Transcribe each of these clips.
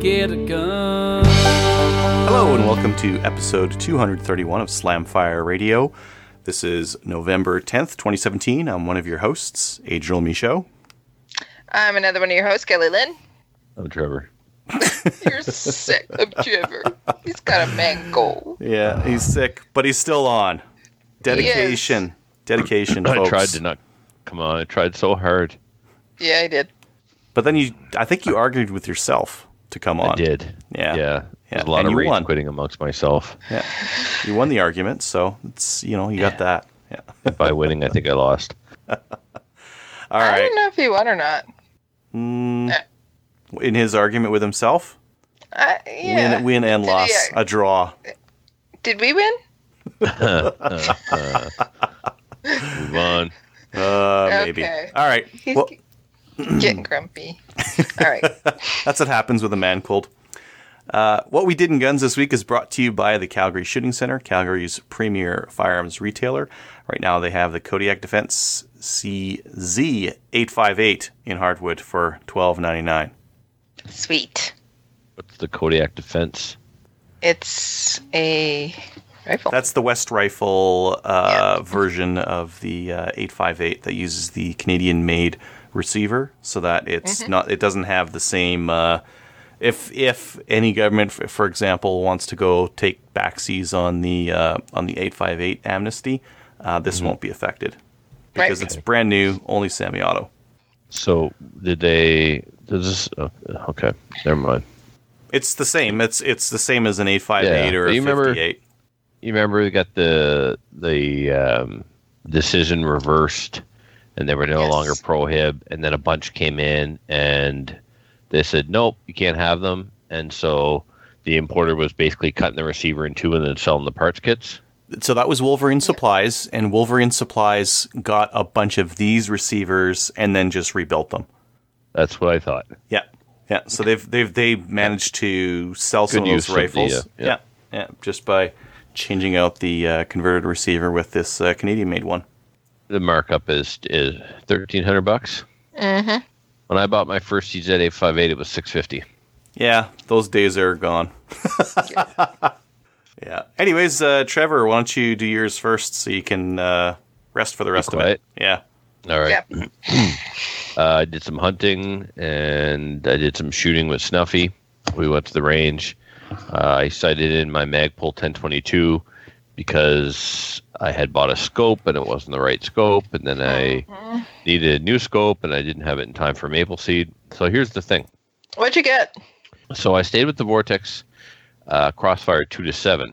Get a gun. Hello and welcome to episode 231 of Slamfire Radio. This is November 10th, 2017. I'm one of your hosts, Adriel Michaud. I'm another one of your hosts, Kelly Lynn. I'm Trevor. You're sick of Trevor. He's got a mango. Yeah, he's sick, but he's still on. Dedication. Dedication, folks. I folks. tried to not. Come on, I tried so hard. Yeah, I did. But then you, I think you argued with yourself to come on. I did. Yeah. Yeah. Yeah, a lot and of you rage won. quitting amongst myself. Yeah. You won the argument, so it's, you know, you got that. Yeah. By winning, I think I lost. All I don't know if he won or not. Mm, in his argument with himself, I, yeah. win, win and Did he, loss, uh, a draw. Did we win? Move on. Uh, maybe. Okay. All right. He's Well, getting grumpy. All right. That's what happens with a man cold. Uh, what we did in guns this week is brought to you by the Calgary Shooting Center, Calgary's premier firearms retailer. Right now, they have the Kodiak Defense CZ858 in hardwood for twelve ninety nine. Sweet. What's the Kodiak defense? It's a rifle. That's the West Rifle uh, version of the uh, 858 that uses the Canadian-made receiver, so that it's Mm-hmm. not. It doesn't have the same. Uh, if if any government, for example, wants to go take backsies on the uh, on the 858 amnesty, uh, this won't be affected Right. because it's brand new, only semi-auto. So did they? Does this? Oh, okay, never mind. It's the same. It's it's the same as an 858 Yeah, or but a you remember- You remember we got the the um, decision reversed, and they were no Yes. longer prohib, and then a bunch came in and they said nope, you can't have them, and so the importer was basically cutting the receiver in two and then selling the parts kits. so that was Wolverine Supplies, and Wolverine Supplies got a bunch of these receivers and then just rebuilt them. That's what I thought. Yeah, yeah. So they've they've they managed to sell some Good of use those of the, rifles. uh, yeah. yeah. yeah, just by changing out the uh, converted receiver with this uh, Canadian-made one. The markup is is thirteen hundred bucks. mm-hmm. When I bought my first CZ eight five eight, it was six fifty. Yeah, those days are gone. yeah. Anyways, uh, Trevor, why don't you do yours first so you can uh, rest for the rest of it? Yeah. All right. Yep. Uh, I did some hunting and I did some shooting with Snuffy. We went to the range. Uh, I sighted in my Magpul 1022 because I had bought a scope and it wasn't the right scope, and then I needed a new scope and I didn't have it in time for maple seed. So here's the thing. What'd you get? So I stayed with the Vortex uh, Crossfire two to seven.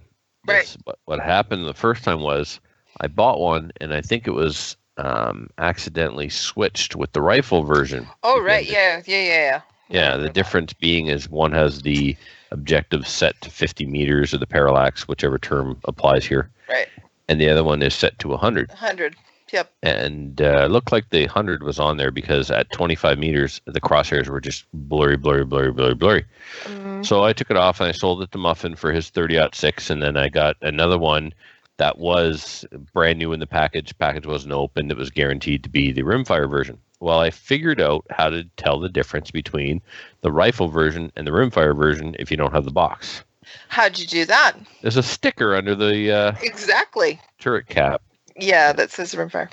Right. That's- What, what happened the first time was I bought one and I think it was um, accidentally switched with the rifle version. Oh, right. Yeah, yeah, yeah, yeah. Yeah, the difference being is one has the objective set to 50 meters or the parallax, whichever term applies here, Right. and the other one is set to 100. 100. Yep. And uh, it looked like the 100 was on there because at 25 meters, the crosshairs were just blurry, blurry, blurry, blurry, blurry. Mm, So I took it off and I sold it to Muffin for his 30 out 6, and then I got another one that was brand new in the package. Package wasn't opened. It was guaranteed to be the rimfire version. Well, I figured out how to tell the difference between the rifle version and the rimfire version if you don't have the box. How'd you do that? There's a sticker under the uh, Exactly. turret cap. Yeah, that says rimfire.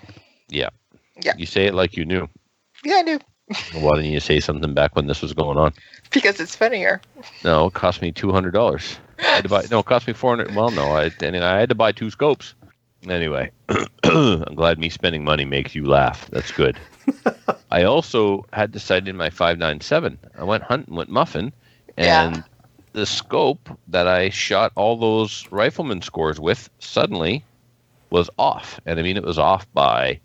Yeah. Yeah. You say it like you knew. Yeah, I knew. Why didn't you say something back when this was going on? Because it's funnier. No, it cost me two hundred dollars. I had to buy. No, it cost me four hundred. Well, no, I I had to buy two scopes. Anyway, I'm glad me spending money makes you laugh. That's good. I also had sight in my five nine seven. I went hunting with Muffin, and Yeah. the scope that I shot all those rifleman scores with suddenly was off, and I mean it was off by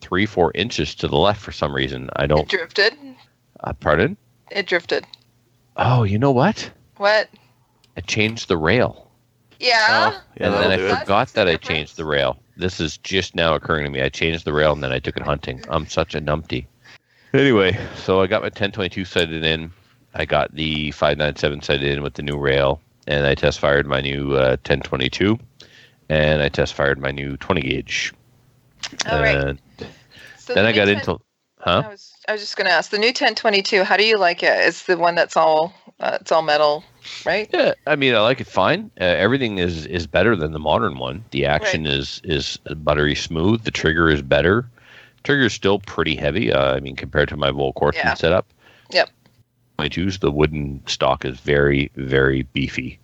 three, four inches to the left for some reason. I don't. drifted. Uh, pardon? It drifted. Oh, you know what? What? I changed the rail. Yeah. Oh, yeah, and then I do it. Forgot that I changed the rail. This is just now occurring to me. I changed the rail and then I took it hunting. I'm such a numpty. Anyway, so I got my 1022 sighted in. I got the 597 sighted in with the new rail, and I test fired my new uh, 1022, and I test fired my new 20 gauge. All right. And So then the I got new into, huh? I was I was just gonna ask the new 1022. How do you like it? It's the one that's all uh, it's all metal, right? Yeah, I mean, I like it fine. Uh, everything is is better than the modern one. The action is is buttery smooth. The trigger is better. Trigger is still pretty heavy. Uh, I mean, compared to my Volquartsen Yeah. setup. Yep. My choose the wooden stock is very very beefy.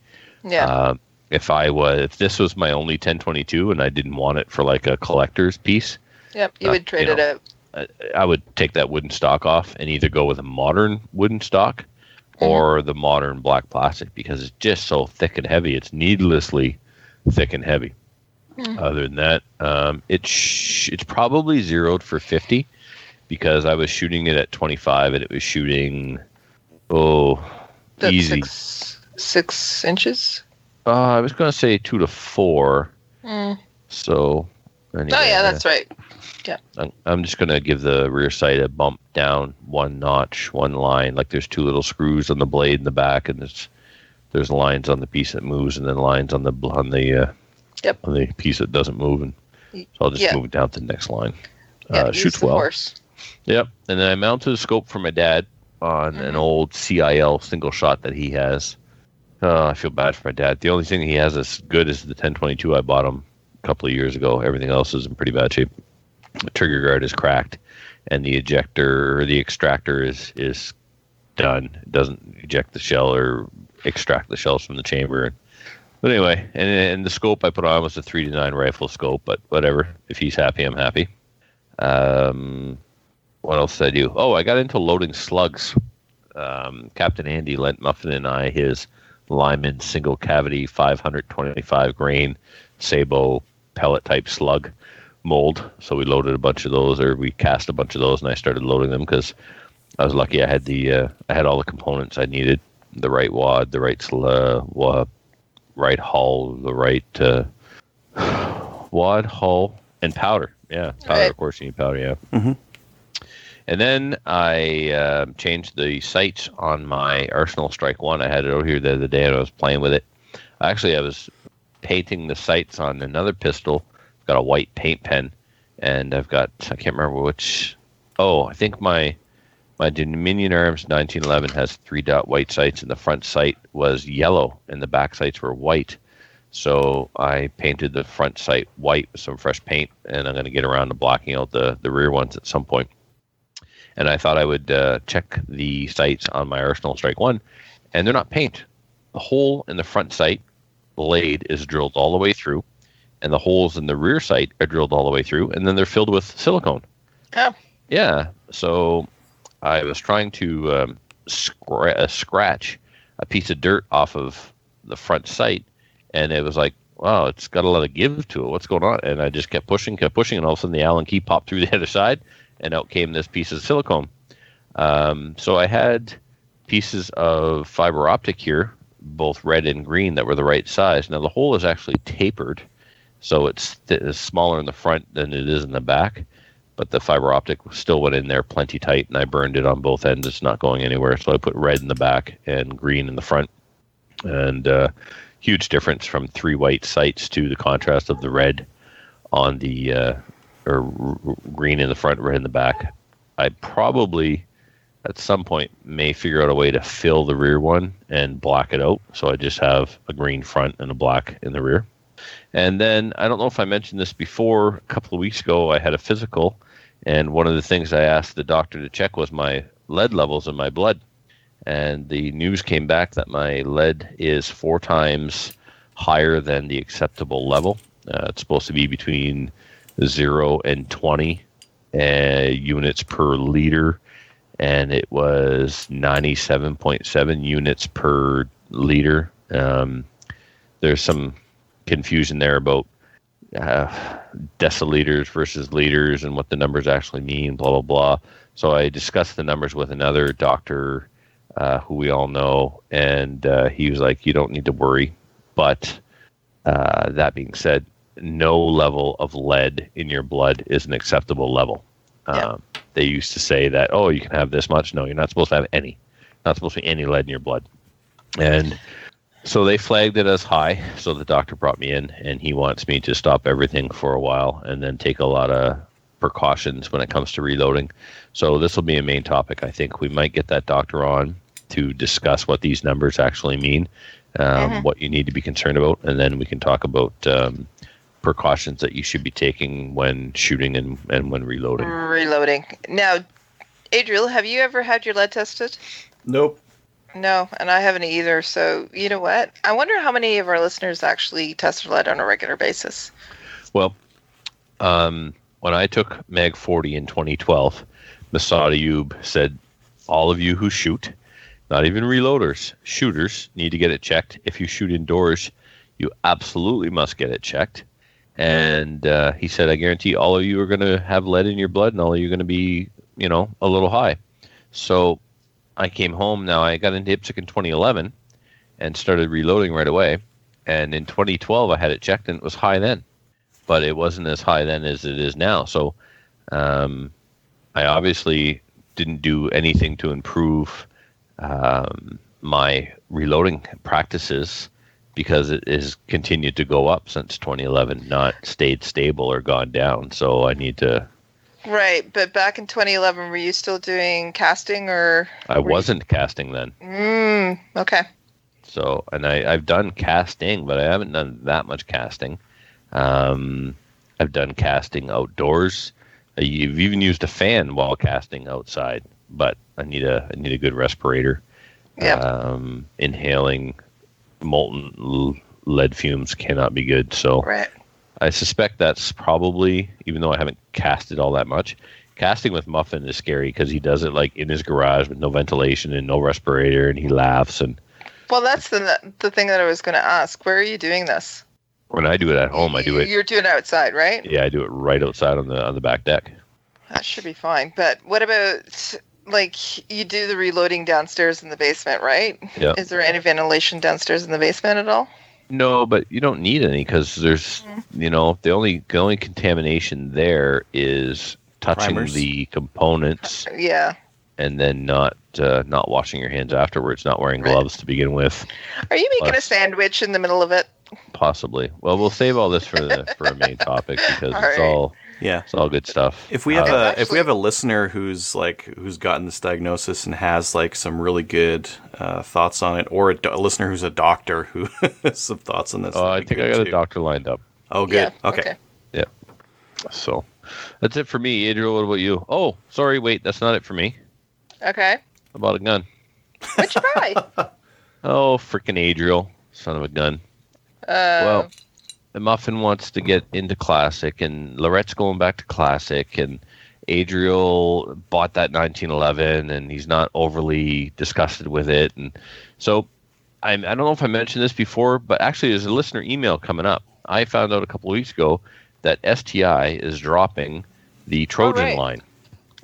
Yeah. Uh, if I was if this was my only 1022 and I didn't want it for like a collector's piece, yep. You uh, would trade you it know, out. I would take that wooden stock off and either go with a modern wooden stock. Or the modern black plastic because it's just so thick and heavy. It's needlessly thick and heavy. Hmm. Other than that, um, it's sh- it's probably zeroed for fifty because I was shooting it at twenty five and it was shooting oh That's easy. six six inches. Uh, I was going to say two to four. Mm. So anyway, Oh yeah, that's right. I'm, I'm just going to give the rear sight a bump down one notch, one line. Like there's two little screws on the blade in the back, and there's there's lines on the piece that moves, and then lines on the on the uh, Yep. on the piece that doesn't move. And so I'll just Yeah. move it down to the next line. Yeah, uh, shoots well. Horse. Yep. And then I mounted a scope for my dad on an Mhm. old CIL single shot that he has. Oh, I feel bad for my dad. The only thing he has as good as the 1022 I bought him a couple of years ago. Everything else is in pretty bad shape. The trigger guard is cracked, and the ejector or the extractor is is done. It doesn't eject the shell or extract the shells from the chamber. But anyway, and, and the scope I put on was a three to nine rifle scope. But whatever. If he's happy, I'm happy. Um, what else did I do? Oh, I got into loading slugs. Um, Captain Andy lent Muffin and I his Lyman single cavity 525 grain sabot pellet type slug mold. So we loaded a bunch of those, or we cast a bunch of those, and I started loading them because I was lucky. I had the uh, I had all the components I needed: the right wad, the right sl- uh, wa- right hull, the right uh, wad, hull, and powder. Yeah, powder. Right. Of course, you need powder. Yeah. Mhm. And then I uh, changed the sights on my Arsenal Strike One. I had it over here the other day, and I was playing with it. Actually, I was painting the sights on another pistol. Got a white paint pen, and I've got I can't remember which. Oh, I think my my Dominion Arms 1911 has three dot white sights, and the front sight was yellow, and the back sights were white. So I painted the front sight white with some fresh paint, and I'm going to get around to blocking out the the rear ones at some point. And I thought I would uh, check the sights on my Arsenal Strike One, and they're not paint. The hole in the front sight blade is drilled all the way through, and the holes in the rear sight are drilled all the way through, and then they're filled with silicone. Oh. Yeah. So I was trying to um, scra- uh, scratch a piece of dirt off of the front sight, and it was like, wow, it's got a lot of give to it. What's going on? And I just kept pushing, kept pushing, and all of a sudden the Allen key popped through the other side, and out came this piece of silicone. Um, so I had pieces of fiber optic here, both red and green, that were the right size. Now the hole is actually tapered, so it's, th- it's smaller in the front than it is in the back. But the fiber optic still went in there plenty tight, and I burned it on both ends. It's not going anywhere. So I put red in the back and green in the front, and uh, huge difference from three white sights to the contrast of the red on the uh, or r- green in the front, red in the back. I probably at some point may figure out a way to fill the rear one and black it out. So I just have a green front and a black in the rear. And then I don't know if I mentioned this before. A couple of weeks ago, I had a physical, and one of the things I asked the doctor to check was my lead levels in my blood. And the news came back that my lead is four times higher than the acceptable level. Uh, it's supposed to be between zero and 20 uh, units per liter, and it was 97.7 units per liter. Um, there's some confusion there about uh, deciliters versus liters and what the numbers actually mean, blah blah blah. So I discussed the numbers with another doctor uh, who we all know, and uh, he was like, "You don't need to worry." But uh, that being said, no level of lead in your blood is an acceptable level. Yeah. Um, they used to say that, "Oh, you can have this much." No, you're not supposed to have any. Not supposed to be any lead in your blood. And so they flagged it as high. So the doctor brought me in, and he wants me to stop everything for a while and then take a lot of precautions when it comes to reloading. So this will be a main topic. I think we might get that doctor on to discuss what these numbers actually mean, um, what you need to be concerned about, and then we can talk about um, precautions that you should be taking when shooting and, and when reloading. Reloading. Now, Adriel, have you ever had your lead tested? Nope. No, and I haven't either. So, you know what? I wonder how many of our listeners actually test for lead on a regular basis. Well, um, when I took Mag 40 in 2012, Massad Ayoob said, all of you who shoot, not even reloaders, shooters, need to get it checked. If you shoot indoors, you absolutely must get it checked. And uh, he said, I guarantee all of you are going to have lead in your blood and all of you are going to be, you know, a little high. So I came home. Now I got into IPSC in 2011 and started reloading right away. And in 2012, I had it checked and it was high then but it wasn't as high then as it is now. So um, I obviously didn't do anything to improve um, my reloading practices because it has continued to go up since 2011, not stayed stable or gone down. So I need to. Right, but back in 2011, were you still doing casting or? I wasn't casting then. Mm, okay. So, and I, I've done casting, but I haven't done that much casting. Um, I've done casting outdoors. Uh, You've even used a fan while casting outside, but I need a I need a good respirator. Yeah. Um, inhaling molten lead fumes cannot be good. So Right. I suspect that's probably, even though I haven't casted all that much, casting with Muffin is scary because he does it like in his garage with no ventilation and no respirator, and he laughs. And Well, that's the the thing that I was going to ask. Where are you doing this? when I do it at home, I do it. You're doing it outside, right? Yeah, I do it right outside on the on the back deck. That should be fine. But what about like you do the reloading downstairs in the basement, right? Yeah. Is there any ventilation downstairs in the basement at all? No, but you don't need any because there's, you know, the only the only contamination there is touching Primers? the components Yeah. and then not uh, not washing your hands afterwards, not wearing Right. gloves to begin with, Are you making a Plus- sandwich in the middle of it? possibly. Well, we'll save all this for the for a main topic because All it's right. all Yeah. it's all good stuff. If we have Uh, a if we have a listener who's like who's gotten this diagnosis and has like some really good uh, thoughts on it, or a, do- a listener who's a doctor who has some thoughts on this, oh, I think I good got a doctor lined up. Oh, good. Okay. Yeah. So that's it for me. Adriel, what about you? Oh, sorry, wait, that's not it for me. Okay. I bought a gun. What'd you buy? uh, Oh, freaking Adriel, son of a gun. well, the Muffin wants to get into Classic, and Lorette's going back to Classic, and Adriel bought that 1911, and he's not overly disgusted with it. And so I'm, I don't know if I mentioned this before, but actually, there's a listener email coming up. I found out a couple of weeks ago that STI is dropping the Trojan right. line.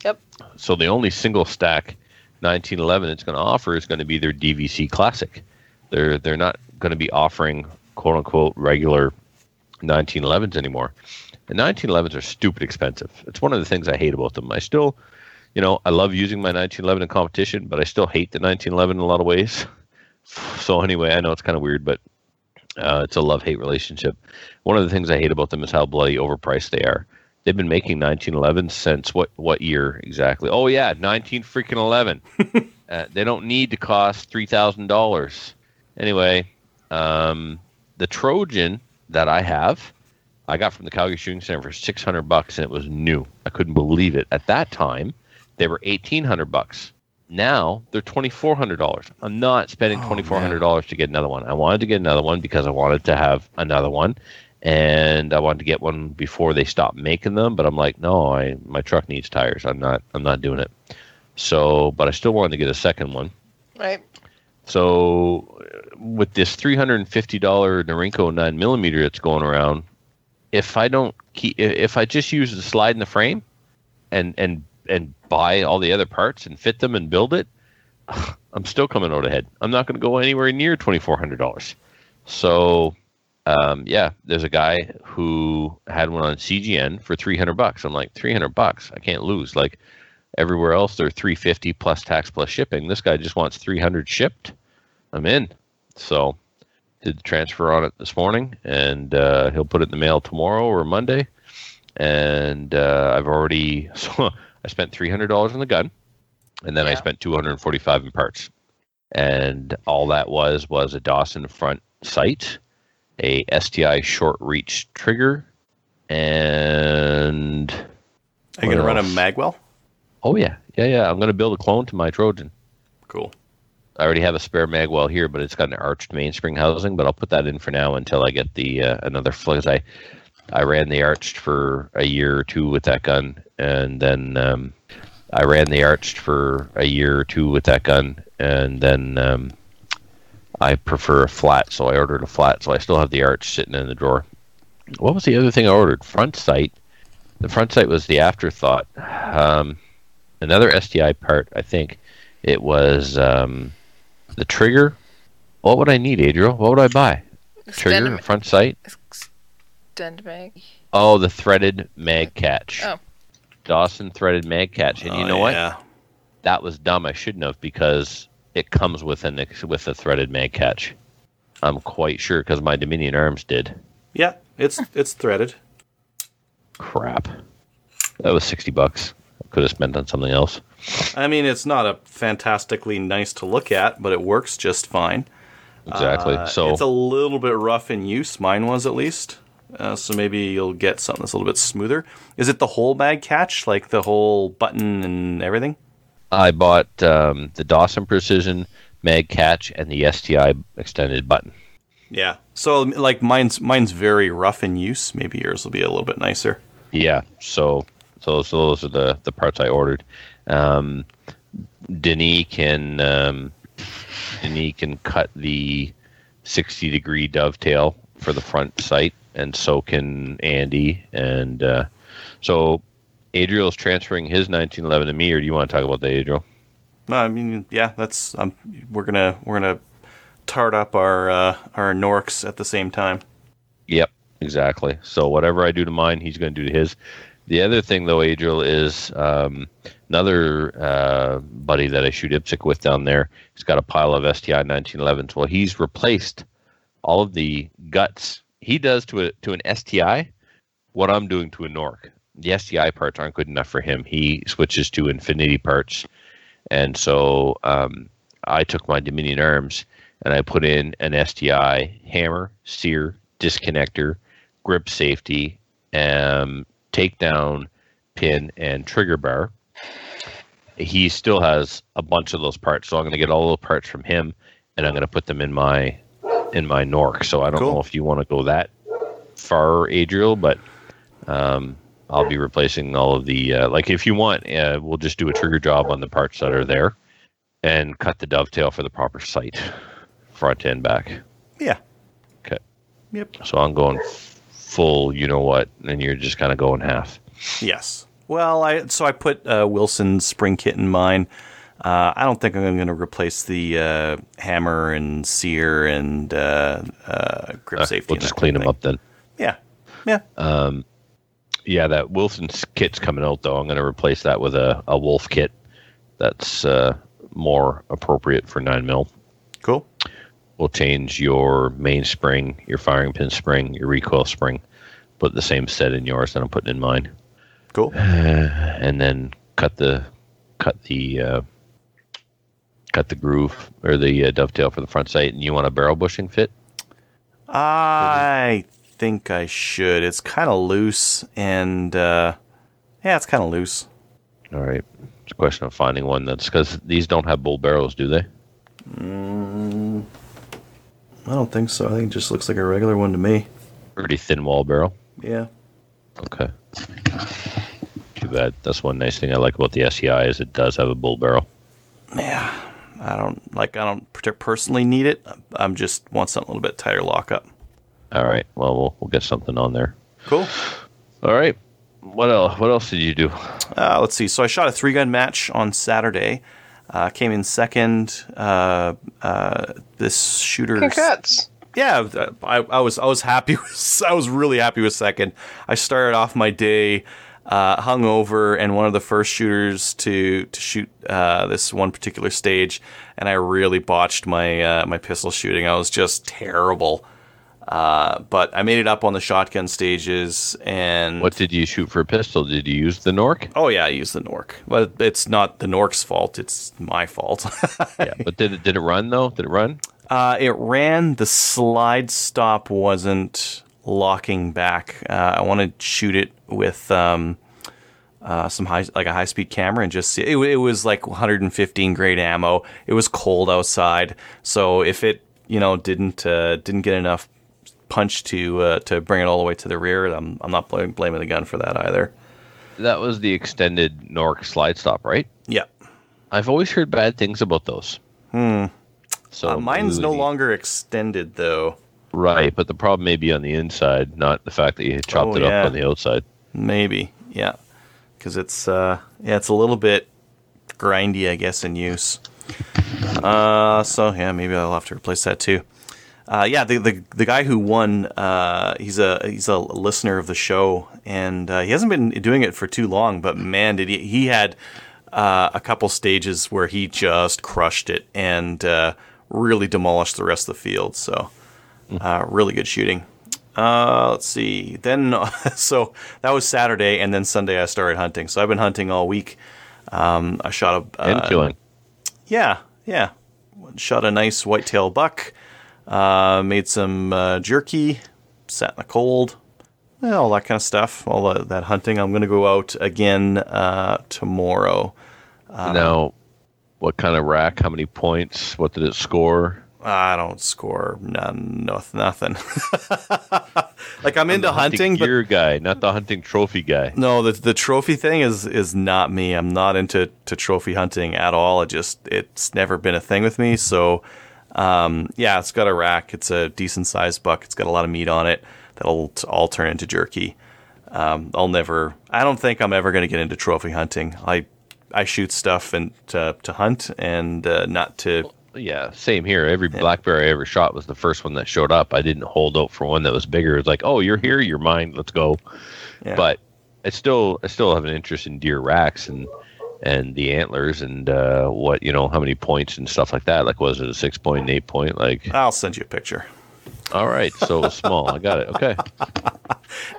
Yep. So the only single stack 1911 it's going to offer is going to be their DVC Classic. They're they're not going to be offering quote unquote regular 1911s anymore. And 1911s are stupid expensive. It's one of the things I hate about them. I still, you know, I love using my 1911 in competition, but I still hate the 1911 in a lot of ways. So anyway, I know it's kind of weird, but uh, it's a love hate relationship. One of the things I hate about them is how bloody overpriced they are. They've been making 1911 since what what year exactly? Oh yeah, 19 freaking 11. uh, they don't need to cost three thousand dollars. Anyway, um, the Trojan that I have, I got from the Calgary Shooting Center for 600 bucks, and it was new. I couldn't believe it. At that time, they were 1800 bucks. Now they're twenty four hundred dollars. I'm not spending Oh, twenty four hundred dollars to get another one. I wanted to get another one because I wanted to have another one, and I wanted to get one before they stopped making them. But I'm like, no, I my truck needs tires. I'm not I'm not doing it. So, but I still wanted to get a second one. right. So, with this three hundred and fifty dollar Norinco nine millimeter that's going around, if I don't keep, if I just use the slide in the frame, and and and buy all the other parts and fit them and build it, I'm still coming out ahead. I'm not going to go anywhere near twenty four hundred dollars. So, um, yeah, there's a guy who had one on CGN for three hundred bucks. I'm like three hundred bucks. I can't lose. Like everywhere else, they're three fifty plus tax plus shipping. This guy just wants three hundred shipped. I'm in. So, did the transfer on it this morning, and uh, he'll put it in the mail tomorrow or Monday. And uh, I've already so I spent three hundred dollars on the gun, and then I spent two hundred and forty-five in parts. And all that was was a Dawson front sight, a STI short reach trigger, and Are you going to What run a? Magwell? oh yeah, yeah, yeah. I'm going to build a clone to my Trojan. Cool. I already have a spare magwell here, but it's got an arched mainspring housing. But I'll put that in for now until I get the uh, another because I I ran the arched for a year or two with that gun, and then um, I ran the arched for a year or two with that gun, and then um, I prefer a flat, so I ordered a flat. So I still have the arch sitting in the drawer. What was the other thing I ordered? Front sight. The front sight was the afterthought. Um, another STI part, I think. It was um, the trigger. What would I need, Adriel? What would I buy? Trigger, Extend, front sight. extend mag. Oh, the threaded mag catch. Oh. Dawson threaded mag catch, and you Oh, know what? That was dumb. I shouldn't have because it comes with an ex- with a threaded mag catch. I'm quite sure because my Dominion Arms did. Yeah, it's it's threaded. Crap. That was sixty bucks. I could have spent on something else. I mean, it's not a fantastically nice to look at, but it works just fine. Exactly. Uh, so it's a little bit rough in use. Mine was at least. Uh, so maybe you'll get something that's a little bit smoother. Is it the whole mag catch, like the whole button and everything? I bought um, the Dawson Precision mag catch and the STI extended button. Yeah. So like mine's mine's very rough in use. Maybe yours will be a little bit nicer. Yeah. So so so those are the the parts I ordered. Um, Denis can um, Denis can cut the sixty degree dovetail for the front sight, and so can Andy. And uh, so Adriel's transferring his 1911 to me, or do you want to talk about that, Adriel? No, I mean, yeah, that's um, we're gonna we're gonna tart up our uh, our Norks at the same time. Yep, exactly. So whatever I do to mine, he's going to do to his. The other thing, though, Adriel, is um, another uh, buddy that I shoot IPSC with down there. He's got a pile of STI 1911s. Well, he's replaced all of the guts he does to a to an STI. What I'm doing to a Nork. The STI parts aren't good enough for him. He switches to Infinity parts, and so um, I took my Dominion arms and I put in an STI hammer, sear, disconnector, grip safety, um, takedown pin, and trigger bar. He still has a bunch of those parts, so I'm going to get all those parts from him, and I'm going to put them in my in my Nork. So I don't Cool. know if you want to go that far, Adriel, but um, I'll be replacing all of the uh, like if you want, uh, we'll just do a trigger job on the parts that are there, and cut the dovetail for the proper sight, front and back. Yeah. Okay. Yep. So I'm going full, you know what, and you're just kind of going half. Yes. Well, I so I put uh, Wilson's spring kit in mine. Uh, I don't think I'm going to replace the uh, hammer and sear and uh, uh, grip Uh, safety. we'll just clean them up then. Yeah. Yeah. Yeah, that Wilson's kit's coming out though. I'm going to replace that with a, a Wolff kit that's uh, more appropriate for nine mil. cool. We'll change your main spring, your firing pin spring, your recoil spring. Put the same set in yours that I'm putting in mine. Cool. and then cut the cut the uh, cut the groove or the uh, dovetail for the front sight. And you want a barrel bushing fit? I think I should. It's kind of loose, and uh, yeah, it's kind of loose. All right. It's a question of finding one that's because these don't have bull barrels, do they? I don't think so. I think it just looks like a regular one to me. Pretty thin wall barrel. Yeah. Okay. Too bad. That's one nice thing I like about the STI is it does have a bull barrel. Yeah. I don't like. I don't personally need it. I'm just want something a little bit tighter lockup. All right. Well, we'll we'll get something on there. Cool. All right. What else? What else did you do? Uh, let's see. So I shot a three gun match on Saturday. Uh, came in second. Uh, uh, this shooter. Congrats. yeah, I, I was I was happy. With, I was really happy with second. I started off my day uh, hungover and one of the first shooters to to shoot uh, this one particular stage, and I really botched my uh, my pistol shooting. I was just terrible. Uh, but I made it up on the shotgun stages, and What did you shoot for a pistol? Did you use the Nork? oh yeah, I used the Nork. But it's not the Nork's fault; it's my fault. yeah, but did it did it run though? Did it run? Uh, it ran. The slide stop wasn't locking back. Uh, I want to shoot it with um, uh, some high, like a high speed camera, and just see. It, it was like 115 grain ammo. It was cold outside, so if it you know didn't uh, didn't get enough punch to uh, to bring it all the way to the rear, I'm I'm not blaming, blaming the gun for that either. That was the extended Nork slide stop, right? Yeah. I've always heard bad things about those. Hmm. So Uh, mine's no longer extended though. right, but the problem may be on the inside, not the fact that you chopped Oh, it yeah. up on the outside. Maybe, yeah, because it's uh, yeah, it's a little bit grindy, I guess, in use. Uh, so yeah, maybe I'll have to replace that too. Uh, yeah, the, the the guy who won, uh, he's a he's a listener of the show, and uh, he hasn't been doing it for too long. But man, did he he had uh, a couple stages where he just crushed it and uh, really demolished the rest of the field. So uh, really good shooting. Uh, let's see. Then, so that was Saturday, and then Sunday I started hunting. So I've been hunting all week. Um, I shot a And killing. yeah, yeah. Shot a nice whitetail buck. Uh, made some uh, jerky. Sat in the cold. All that kind of stuff. All that, that hunting. I'm gonna go out again uh, tomorrow. now, what kind of rack? How many points? What did it score? I don't score none, no, nothing. like I'm into hunting, but gear guy, not the hunting trophy guy. No, the the trophy thing is is not me. I'm not into to trophy hunting at all. It just it's never been a thing with me. So, um, yeah, it's got a rack. It's a decent sized buck. It's got a lot of meat on it. That'll t- all turn into jerky. Um, I'll never. I don't think I'm ever going to get into trophy hunting. I I shoot stuff and to to hunt and uh, not to. Yeah, same here. Every black bear I ever shot was the first one that showed up. I didn't hold out for one that was bigger. It's like, oh, you're here, you're mine, let's go. Yeah. But I still, I still have an interest in deer racks and and the antlers and uh, what you know, how many points and stuff like that. Like, was it a six point, eight point? Like, I'll send you a picture. all right, so small. I got it. Okay.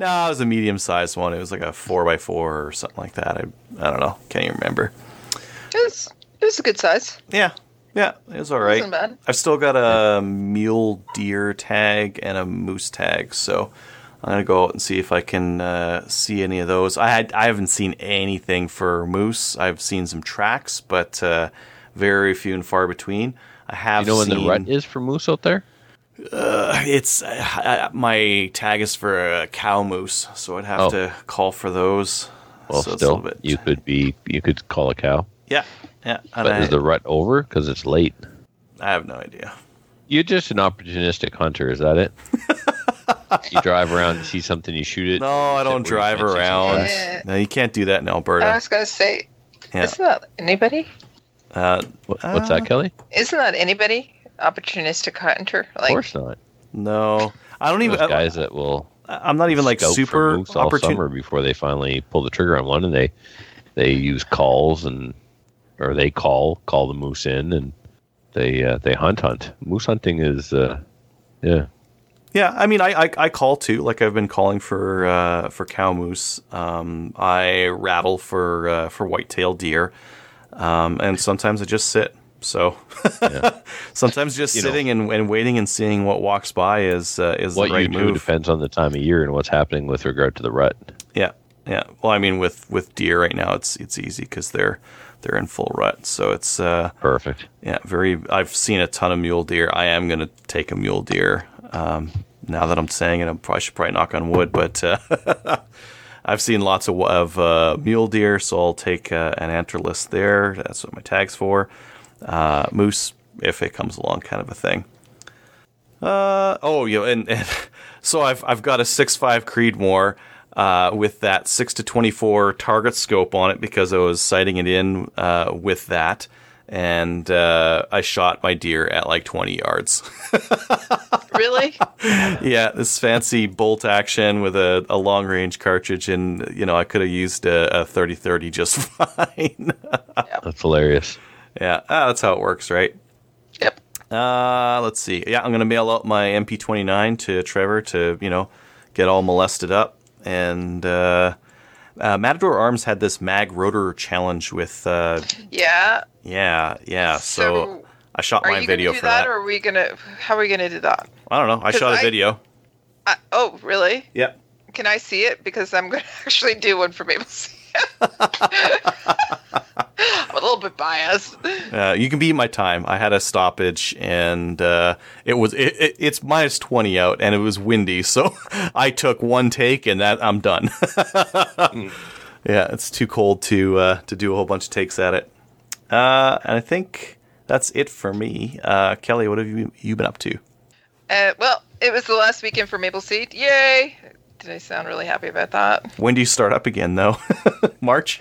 No, it was a medium sized one. It was like a four by four or something like that. I I don't know. Can't even remember. It was, it was a good size. Yeah, yeah, it was all right. Wasn't bad. I've still got a mule deer tag and a moose tag, so I'm gonna go out and see if I can uh, see any of those. I had I haven't seen anything for moose. I've seen some tracks, but uh, very few and far between. I have You know when the rut is for moose out there? it's uh, my tag is for a cow moose, so I'd have Oh. to call for those. Well, so still, bit. you could be, you could call a cow. yeah, yeah. But I, is the rut over? Because it's late. I have no idea. You're just an opportunistic hunter, is that it? you drive around, you see something, you shoot it. No, I don't Sit where you drive around. Yeah. No, you can't do that in Alberta. I was gonna say, Yeah. isn't that anybody? Uh, What, what's that, Kelly? Isn't that anybody? Opportunistic hunter? Of Like, course not. no, I don't even. Those guys that will I, am not even like super moose all opportune. summer before they finally pull the trigger on one, and they they use calls and or they call call the moose in, and they uh, they hunt hunt. Moose hunting is uh, yeah. Yeah, I mean, I, I I call too. Like I've been calling for uh, for cow moose. Um, I rattle for uh, for white-tailed deer, um, and sometimes I just sit. So sometimes just You know. sitting and, and waiting and seeing what walks by is uh, is What the right you do move. depends on the time of year and what's happening with regard to the rut. Yeah, yeah. Well, I mean, with with deer right now, it's it's easy because they're they're in full rut. So it's uh, Perfect. Yeah, very. I've seen a ton of mule deer. I am going to take a mule deer. Um, now that I'm saying it, I'm probably should probably knock on wood, but uh, I've seen lots of of uh, mule deer, so I'll take uh, an antlerless there. That's what my tag's for. Uh, moose, if it comes along, kind of a thing. Uh, oh, yeah, and, and So I've I've got a 6.5 Creedmoor uh, with that 6 to 24 target scope on it because I was sighting it in uh, with that, and uh, I shot my deer at like 20 yards. Really? yeah, this fancy bolt action with a, a long range cartridge, and you know I could have used a, a 30-30 just fine. That's hilarious. yeah, ah, that's how it works, right? yep. Uh, let's see. Yeah, I'm gonna mail out my MP29 to Trevor to you know get all molested up, and uh, uh, Matador Arms had this mag rotor challenge with uh, Yeah. yeah, yeah. So, So, I shot my video for that, that. or are we gonna? How are we gonna do that? I don't know. I shot a I- video. Uh, oh, really? Yep. Can I see it? Because I'm gonna actually do one for Maple. I'm a little bit biased. Uh, you can beat my time. I had a stoppage, and uh, it was it, it, it's minus twenty out, and it was windy, so I took one take, and that I'm done. Yeah, it's too cold to uh, to do a whole bunch of takes at it. Uh, and I think that's it for me. Uh, Kelly, what have you you been up to? Uh, well, it was the last weekend for Maple Seed. Yay! Did I sound really happy about that? When do you start up again, though? March.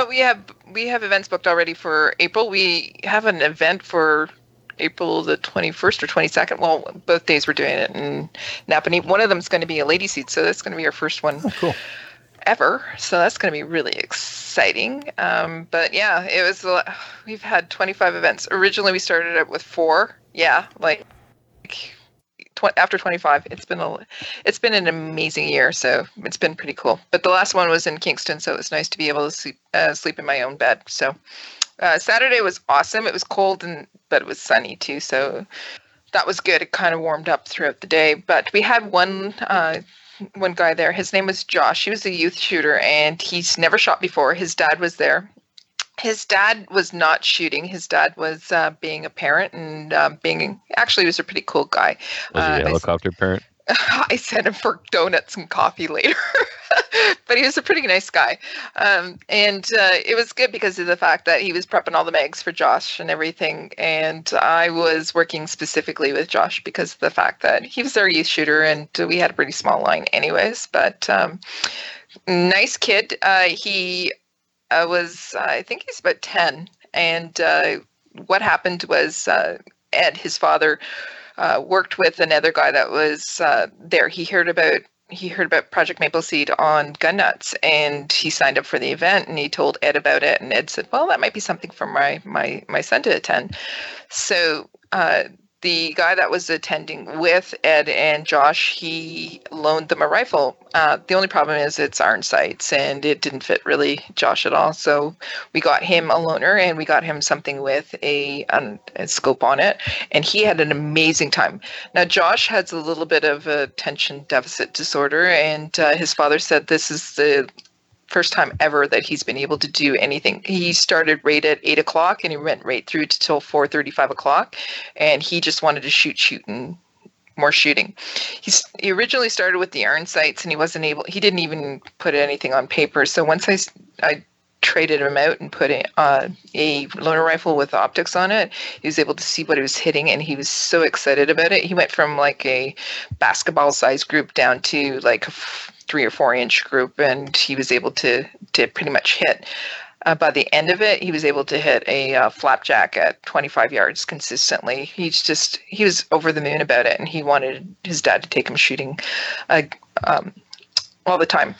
But we have we have events booked already for April. We have an event for April the 21st or 22nd. Well, both days we're doing it in Napanee. One of them is going to be a lady seat, so that's going to be our first one cool. ever. So that's going to be really exciting. Um, but yeah, it was. We've had 25 events. Originally, we started it with four. Yeah, like tw- after 25, it's been a, it's been an amazing year. So it's been pretty cool. But the last one was in Kingston, so it was nice to be able to sleep uh, sleep in my own bed. So uh, Saturday was awesome. It was cold and but it was sunny too. So that was good. It kind of warmed up throughout the day. But we had one uh, one guy there. His name was Josh. He was a youth shooter, and he's never shot before. His dad was there. His dad was not shooting. His dad was uh, being a parent and uh, being actually he was a pretty cool guy. Was Uh, he I a s- helicopter parent? I sent him for donuts and coffee later. but he was a pretty nice guy. Um, and uh, it was good because of the fact that he was prepping all the mags for Josh and everything. And I was working specifically with Josh because of the fact that he was our youth shooter and we had a pretty small line, anyways. But um, nice kid. Uh, he uh, was, I think he's about 10. And uh, what happened was uh, Ed, his father, uh, worked with another guy that was uh, there. He heard about he heard about Project Maple Seed on Gun Nutz, and he signed up for the event. And he told Ed about it, and Ed said, "Well, that might be something for my my my son to attend." So uh, the guy that was attending with Ed and Josh, he loaned them a rifle. Uh, the only problem is it's iron sights, and it didn't fit really Josh at all. So we got him a loaner, and we got him something with a, um, a scope on it, and he had an amazing time. Now Josh has a little bit of attention deficit disorder, and uh, his father said this is the first time ever that he's been able to do anything. He started right at eight o'clock and he went right through to till four thirty, five o'clock, and he just wanted to shoot, shoot, and more shooting. He's, he originally started with the iron sights and he wasn't able. He didn't even put anything on paper. So once I I traded him out and put a, uh, a loaner rifle with optics on it, he was able to see what he was hitting, and he was so excited about it. He went from like a basketball size group down to like three or four inch group, and he was able to to pretty much hit. Uh, by the end of it, he was able to hit a uh, flapjack at 25 yards consistently. He's just he was over the moon about it, and he wanted his dad to take him shooting, uh, um, all the time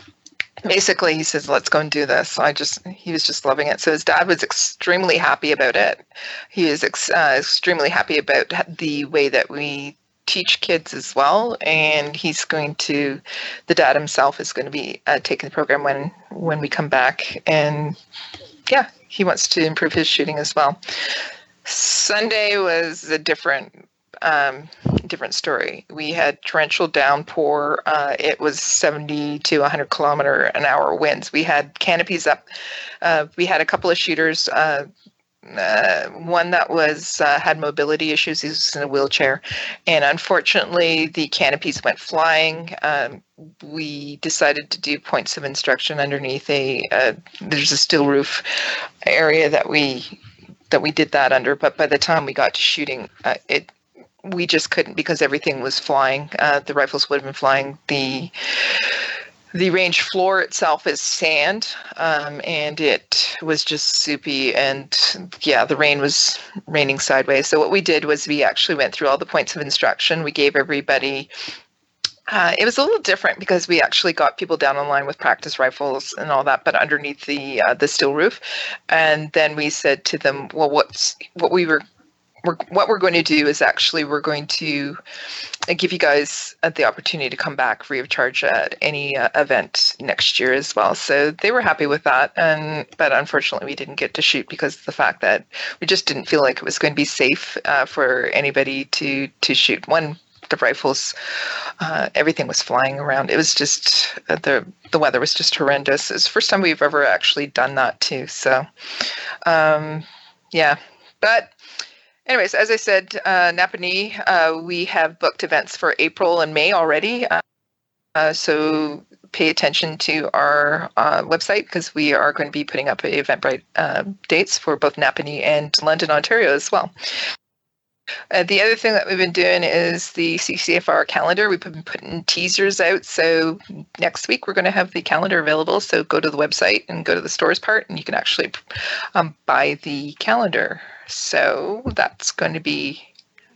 basically he says let's go and do this i just he was just loving it so his dad was extremely happy about it he is ex- uh, extremely happy about the way that we teach kids as well and he's going to the dad himself is going to be uh, taking the program when when we come back and yeah he wants to improve his shooting as well sunday was a different um, different story. We had torrential downpour. Uh, it was 70 to 100 kilometer an hour winds. We had canopies up. Uh, we had a couple of shooters. Uh, one that was uh, had mobility issues. He was in a wheelchair, and unfortunately, the canopies went flying. Um, we decided to do points of instruction underneath a. Uh, there's a steel roof area that we that we did that under. But by the time we got to shooting, uh, it we just couldn't because everything was flying. Uh, the rifles would have been flying. The the range floor itself is sand, um, and it was just soupy. And yeah, the rain was raining sideways. So what we did was we actually went through all the points of instruction. We gave everybody. Uh, it was a little different because we actually got people down on line with practice rifles and all that, but underneath the uh, the steel roof, and then we said to them, "Well, what's what we were we're, what we're going to do is actually we're going to uh, give you guys uh, the opportunity to come back free of charge at any uh, event next year as well. So they were happy with that, and but unfortunately we didn't get to shoot because of the fact that we just didn't feel like it was going to be safe uh, for anybody to to shoot. One, the rifles, uh, everything was flying around. It was just uh, the the weather was just horrendous. It's the first time we've ever actually done that too. So, um, yeah, but anyways, as I said, uh, Napanee, uh, we have booked events for April and May already. Uh, uh, so pay attention to our uh, website because we are going to be putting up Eventbrite uh, dates for both Napanee and London, Ontario as well. Uh, the other thing that we've been doing is the CCFR calendar. We've been putting teasers out. So next week we're going to have the calendar available. So go to the website and go to the stores part, and you can actually um, buy the calendar. So that's going to be.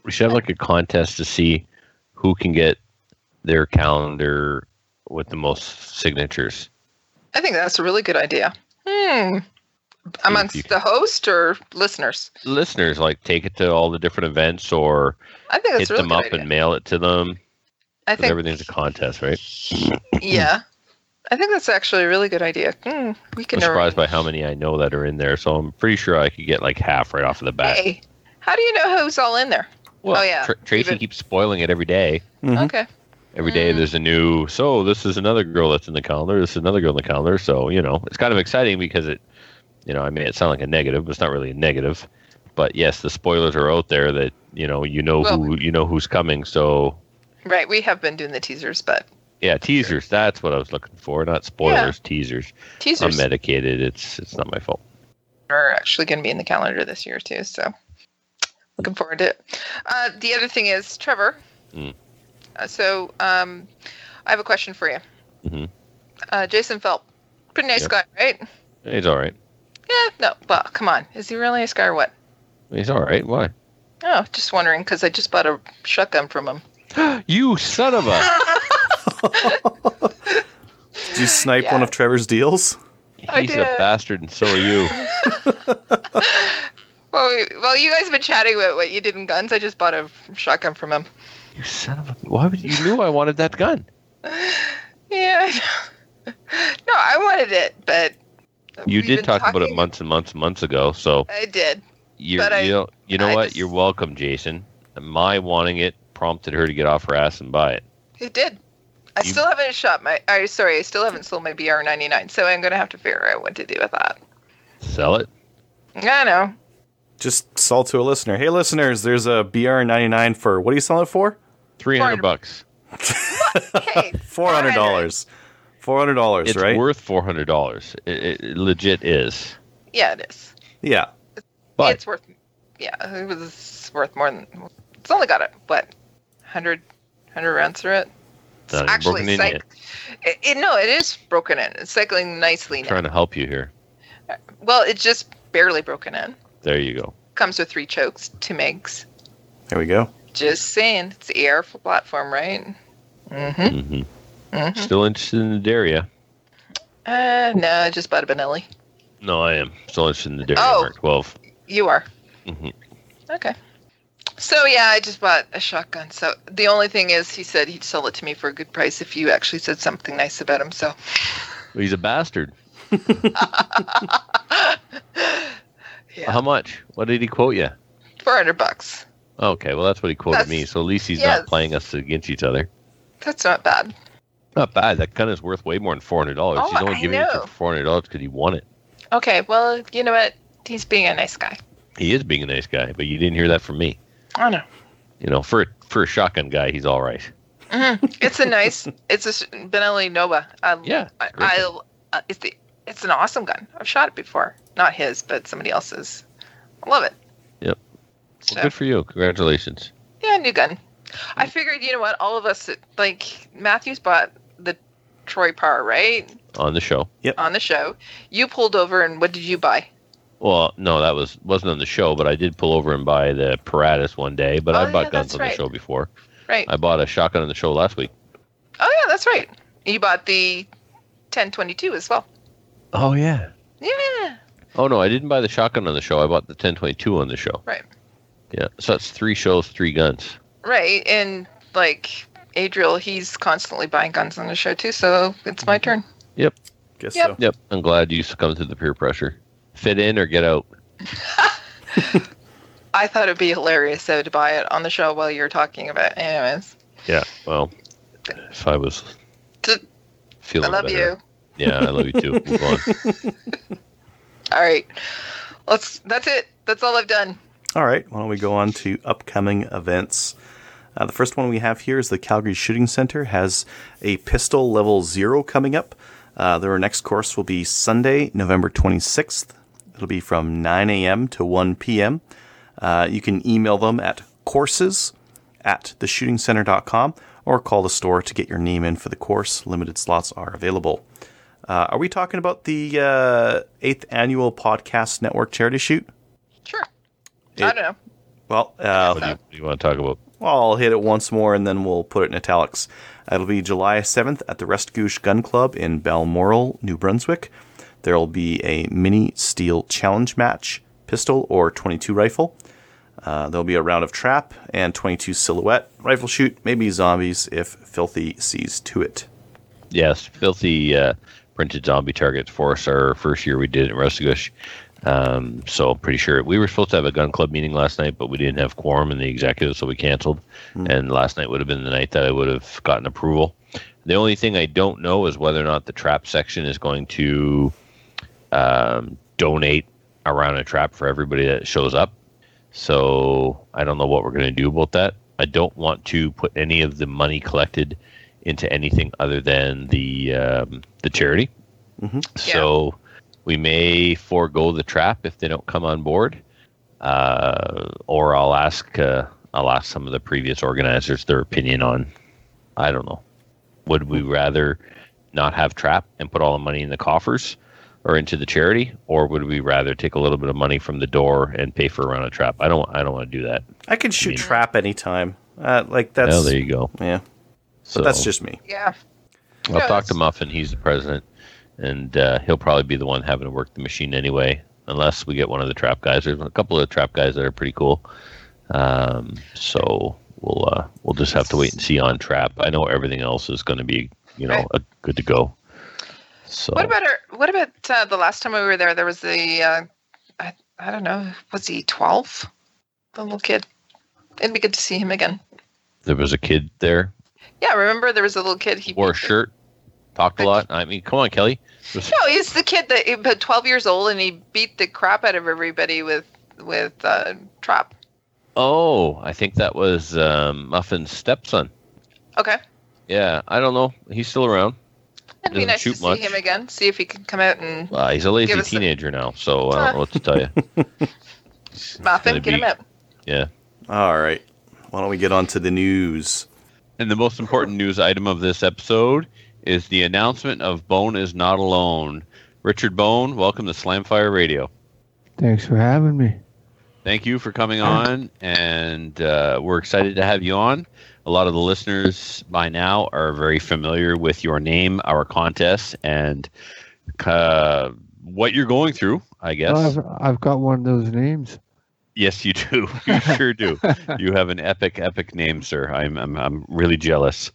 We should have like a contest to see who can get their calendar with the most signatures. I think that's a really good idea. Hmm. Amongst the host or listeners? Listeners, like take it to all the different events or I think hit really them up idea. and mail it to them. I think everything's a contest, right? yeah. I think that's actually a really good idea. Hmm, we can I'm surprised by how many I know that are in there, so I'm pretty sure I could get like half right off of the bat. Hey, how do you know who's all in there? Well, oh, yeah. Tra- Tracy Even- keeps spoiling it every day. Mhm. Okay. Every day Mm. there's a new. So this is another girl that's in the calendar. This is another girl in the calendar. So you know, it's kind of exciting because it, you know, I mean, it sound like a negative, but it's not really a negative. But yes, the spoilers are out there that you know, you know Well- who you know who's coming. So Right. We have been doing the teasers, but yeah, teasers. That's what I was looking for, not spoilers. Teasers. I'm teasers medicated. It's it's not my fault. are actually going to be in the calendar this year too. So looking forward to it. Uh, the other thing is Trevor. Mm. Uh, so um, I have a question for you. Mm-hmm. Uh, Jason Phelps, pretty nice Yep. guy, right? He's all right. Yeah. No. Well, come on. Is he really a nice guy or what? He's all right. Why? Oh, just wondering because I just bought a shotgun from him. You son of a. Did you snipe one of Trevor's deals? I He's a bastard, and so are you. Well, we- well, you guys have been chatting about what you did in guns. I just bought a shotgun from him. You son of a. Why would you knew I wanted that gun? Yeah. I know. no, I wanted it, but You did been talk about it months and months and months ago. So I did. you But I- you know you know I what? just- You're welcome, Jason. My wanting it prompted her to get off her ass and buy it. It did. I You- still haven't shot my. I sorry, I still haven't sold my BR99, so I'm gonna have to figure out what to do with that. Sell it. I know. Just sell to a listener. Hey, listeners, there's a BR99 for what are you selling it for? Three hundred bucks. Hey, Four hundred dollars. Four hundred dollars, It's right? worth four hundred dollars. It, it legit is. Yeah, it is. yeah. But it's worth. Yeah, it was worth more than. It's only got it what, 100, 100 rounds through it. It's Not even broken in yet. It, it, no, it is broken in. It's cycling nicely now. trying to help you here. Well, it's just barely broken in. There you go. Comes with three chokes, two megs. There we go. Just saying, it's the AR platform, right? Mm-hmm. hmm Mhm. Still interested in the Derya? Uh, no, I just bought a Benelli. No, I am still interested in the Derya Oh. Mark Twelve. You are. Mm-hmm. Okay. So yeah, I just bought a shotgun. So the only thing is, he said he'd sell it to me for a good price if you actually said something nice about him. So He's a bastard. yeah, How much? What did he quote you? four hundred bucks. Okay, well that's what he quoted That's- me. So at least he's not playing us against each other. That's not bad. Not bad. That gun is worth way more than four hundred dollars. Oh, he's only I giving it know. for four hundred dollars because he won it. Okay, well, you know what? He's being a nice guy. He is being a nice guy, but you didn't hear that from me. I know. You know, for a, for a shotgun guy, he's all right. Mhm. It's a nice. It's a Benelli Nova. I, Yeah, I, it's I, uh, it's the. It's an awesome gun. I've shot it before. Not his, but somebody else's. I love it. Yep. So, Well, good for you. Congratulations. yeah, new gun. I figured, you know what, all of us, like Matthews bought the Troy Par, right, on the show. Yep. On the show. You pulled over, and what did you buy? Well, no, that was wasn't on the show, but I did pull over and buy the Paratus one day. But Oh, I bought yeah, guns on right. the show before. Right. I bought a shotgun on the show last week. Oh yeah, that's right. You bought the 1022 as well. Oh yeah. Yeah. Oh no, I didn't buy the shotgun on the show. I bought the 1022 on the show. Right. Yeah, so that's three shows, three guns. Right. And like Adriel, he's constantly buying guns on the show too, so it's my mm-hmm. turn. Yep. Guess Yep. so. Yep, I'm glad you succumbed to the peer pressure. Fit in or get out. I thought it'd be hilarious though to buy it on the show while you're talking about it. anyways. Yeah. Well, if I was T- feeling I love better. you. Yeah, I love you too. Move on. All right. Let's that's it. That's all I've done. All right, why don't we go on to upcoming events? Uh, the first one we have here is the Calgary Shooting Center has a pistol level zero coming up. Uh, their next course will be Sunday, November 26th. It'll be from 9 a.m. to 1 p.m. Uh, you can email them at courses at theshootingcenter.com or call the store to get your name in for the course. Limited slots are available. Uh, are we talking about the uh, eighth annual Podcast Network charity shoot? Sure. It- I don't know. Well, uh, What do you, what do you want to talk about? well, I'll hit it once more and then we'll put it in italics. It'll be July 7th at the Restigouche Gun Club in Balmoral, New Brunswick. There will be a mini steel challenge match, pistol or 22 rifle. Uh, there'll be a round of trap and 22 silhouette rifle shoot, maybe zombies if Filthy sees to it. Yes, filthy uh, printed zombie targets for us. Our first year we did it in Restigouche. Um, so I'm pretty sure we were supposed to have a gun club meeting last night, but we didn't have quorum in the executive, so we canceled. And last night would have been the night that I would have gotten approval. The only thing I don't know is whether or not the trap section is going to um, donate around a trap for everybody that shows up. So I don't know what we're going to do about that. I don't want to put any of the money collected into anything other than the um, the charity. So we may forego the trap if they don't come on board, uh, or I'll ask uh, I'll ask some of the previous organizers their opinion on. I don't know. Would we rather not have trap and put all the money in the coffers or into the charity, or would we rather take a little bit of money from the door and pay for a round of trap? I don't. I don't want to do that. I can shoot mean- trap anytime. Uh, like that's oh, there you go. yeah. So But that's just me. Yeah. I'll Yeah, talk to Muffin. He's the president, and uh, he'll probably be the one having to work the machine anyway, unless we get one of the trap guys. There's a couple of trap guys that are pretty cool. Um, so we'll uh, we'll just have to wait and see on trap. I know everything else is going to be you know Right. uh, good to go. So What about our, what about uh, the last time we were there? There was the uh, I, I don't know, was he twelve? The little kid. It'd be good to see him again. there was a kid there, Yeah, remember there was a little kid. He wore a shirt, talked a lot. I mean, come on, Kelly. Was- No, he's the kid that about twelve years old, and he beat the crap out of everybody with with uh, trap. oh, I think that was um, Muffin's stepson. Okay, Yeah, I don't know. He's still around. It'd be Doesn't nice to shoot see much. him again. See if he can come out and Uh, he's a lazy Give us a- teenager now, so I don't know what to tell you. mop him, gonna get him be- out. Yeah. All right. Why don't we get on to the news? And the most important news item of this episode is the announcement of Bone is not alone. Richard Bone, welcome to Slamfire Radio. Thanks for having me. Thank you for coming on, and uh, we're excited to have you on. A lot of the listeners by now are very familiar with your name, our contest, and uh, what you're going through, I guess. I've, I've got one of those names. Yes, you do. You sure do. you have an epic, epic name, sir. I'm, I'm, I'm really jealous.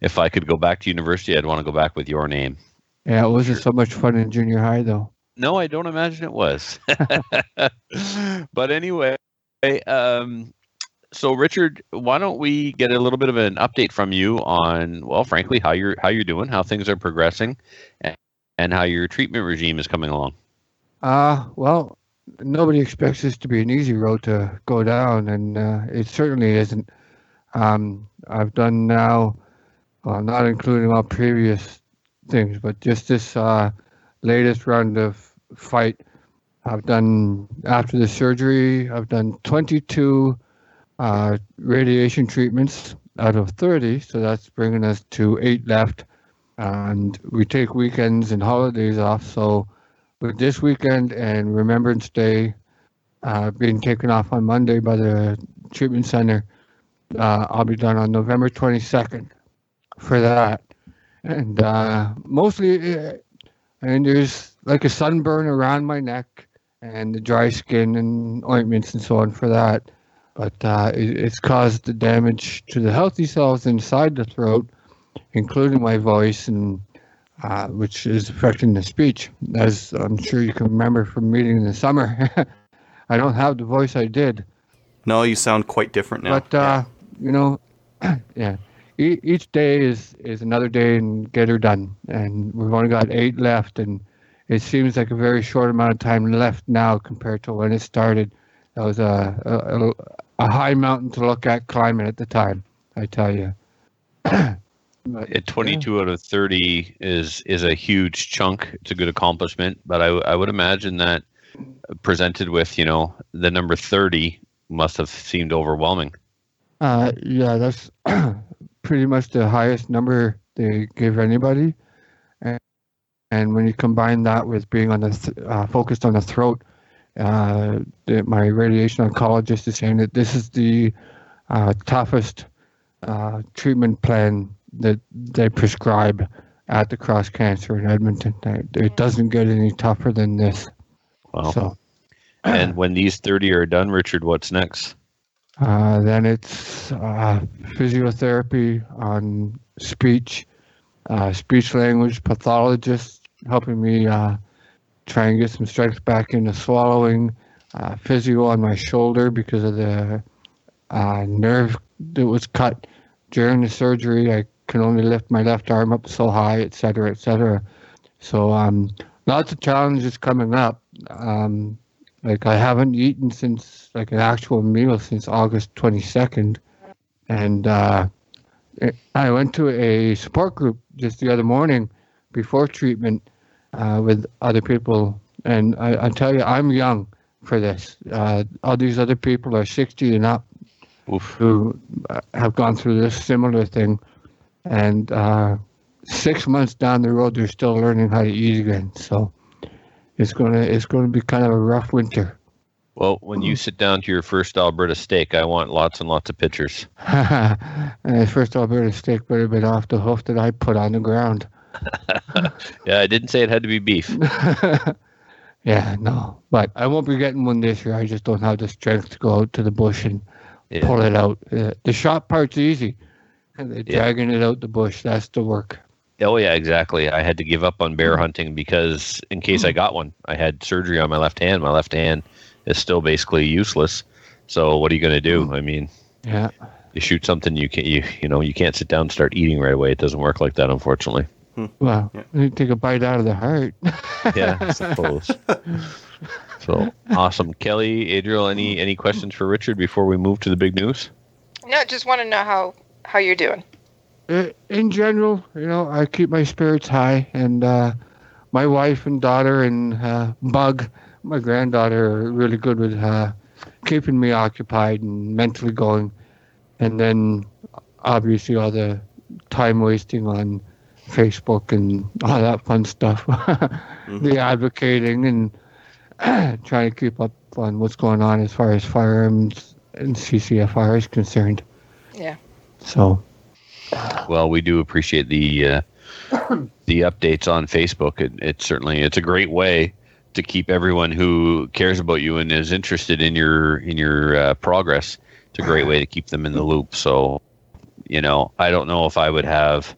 If I could go back to university, I'd want to go back with your name. Yeah, it wasn't so much fun in junior high though. No, I don't imagine it was. but anyway, um, so Richard, why don't we get a little bit of an update from you on, well, frankly, how you're how you're doing, how things are progressing, and, and how your treatment regime is coming along. Uh, well, nobody expects this to be an easy road to go down, and uh, it certainly isn't. Um, I've done now, well, not including all previous things, but just this uh, latest round of fight. I've done after the surgery. I've done 22 uh, radiation treatments out of 30. So that's bringing us to eight left. And we take weekends and holidays off. So with this weekend and Remembrance Day uh, being taken off on Monday by the treatment center, uh, I'll be done on November 22nd for that. And uh, mostly, uh, and there's like a sunburn around my neck and the dry skin and ointments and so on for that. But uh, it, it's caused the damage to the healthy cells inside the throat, including my voice, and uh, which is affecting the speech. As I'm sure you can remember from meeting in the summer, I don't have the voice I did. No, you sound quite different now. But uh, you know, yeah, e- each day is is another day and get her done. And we've only got eight left, and it seems like a very short amount of time left now compared to when it started. That was a a, a high mountain to look at climbing at the time. I tell you. But, At 22 out of 30 is is a huge chunk. It's a good accomplishment, but I, I would imagine that presented with you know the number 30 must have seemed overwhelming. Uh, yeah, that's pretty much the highest number they give anybody, and and when you combine that with being on the th- uh, focused on the throat, uh, my radiation oncologist is saying that this is the uh, toughest uh, treatment plan that they prescribe at the Cross Cancer in Edmonton. It it doesn't get any tougher than this. Wow. So. and when these 30 are done, Richard, what's next? Uh, then it's uh, physiotherapy on speech, uh, speech language pathologist helping me uh, try and get some strength back into swallowing, uh, physio on my shoulder because of the uh, nerve that was cut during the surgery. I can only lift my left arm up so high, et cetera, et cetera. So um, lots of challenges coming up. Um, like I haven't eaten since like an actual meal since August 22nd, and uh, I went to a support group just the other morning before treatment uh, with other people, and I, I tell you, I'm young for this. Uh, all these other people are 60 and up Oof. who uh, have gone through this similar thing, and uh, six months down the road, they're still learning how to eat again. So it's gonna it's gonna be kind of a rough winter. Well, when you sit down to your first Alberta steak, I want lots and lots of pictures. and first Alberta steak better been off the hoof that I put on the ground. Yeah, I didn't say it had to be beef. yeah, no, but I won't be getting one this year. I just don't have the strength to go out to the bush and Yeah. pull it out. Uh, the shot part's easy. Yeah. dragging it out the bush, that's the work. Oh yeah, exactly. I had to give up on bear hmm. hunting because in case I hmm. got one, I had surgery on my left hand. My left hand is still basically useless. So what are you going to do? Hmm. I mean, Yeah. you shoot something you can you you know you can't sit down and start eating right away. It doesn't work like that, unfortunately. Well, Yeah. you take a bite out of the heart. Yeah, I suppose. so awesome, Kelly, Adriel. Any any questions for Richard before we move to the big news? No, just want to know how how you're doing. Uh, in general, you know, I keep my spirits high, and uh, my wife and daughter and uh, Bug, my granddaughter, are really good with uh, keeping me occupied and mentally going. And then, obviously, all the time wasting on Facebook and all that fun stuff, the advocating and trying to keep up on what's going on as far as firearms and CCFR is concerned. Yeah. So. Well, we do appreciate the uh, the updates on Facebook. It, it's certainly it's a great way to keep everyone who cares about you and is interested in your in your uh, progress. It's a great way to keep them in the loop. So, you know, I don't know if I would have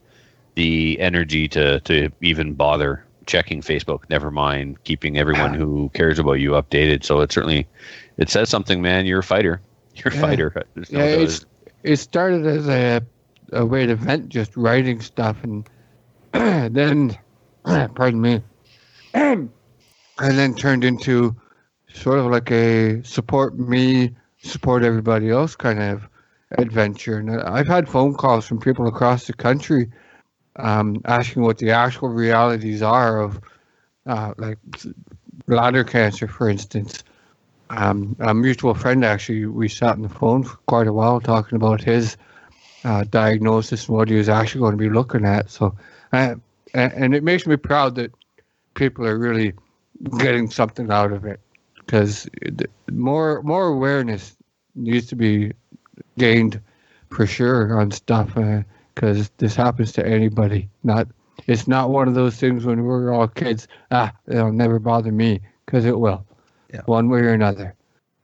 the energy to to even bother checking Facebook. Never mind keeping everyone ah. who cares about you updated. So it certainly it says something, man. You're a fighter. You're a Yeah. fighter. No Yeah, it's it started as a a way to vent, just writing stuff, and then, pardon me, and then turned into sort of like a support me, support everybody else kind of adventure. And I've had phone calls from people across the country um, asking what the actual realities are of, uh, like bladder cancer, for instance. um, a mutual friend actually, we sat on the phone for quite a while talking about his uh, diagnosis and what he was actually going to be looking at. So, uh, and, it makes me proud that people are really getting something out of it because more more awareness needs to be gained for sure on stuff because this happens to anybody. Not it's not one of those things when we're all kids. Ah, it'll never bother me because it will, Yeah. one way or another.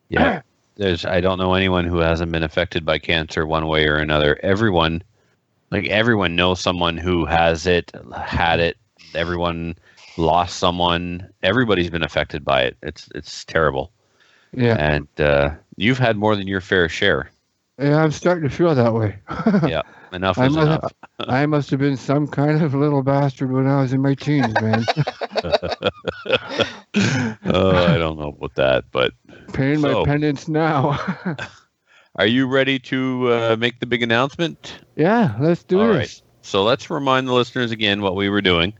Yeah. There's I don't know anyone who hasn't been affected by cancer one way or another. Everyone like everyone knows someone who has it, had it. Everyone lost someone. Everybody's been affected by it. It's it's terrible. Yeah, And uh, you've had more than your fair share. yeah, I'm starting to feel that way. Yeah. Enough I is must, enough. I must have been some kind of little bastard when I was in my teens, man. oh, I don't know about that, but Paying So- my penance now. are you ready to uh, make the big announcement? yeah, let's do All this. right. So let's remind the listeners again what we were doing.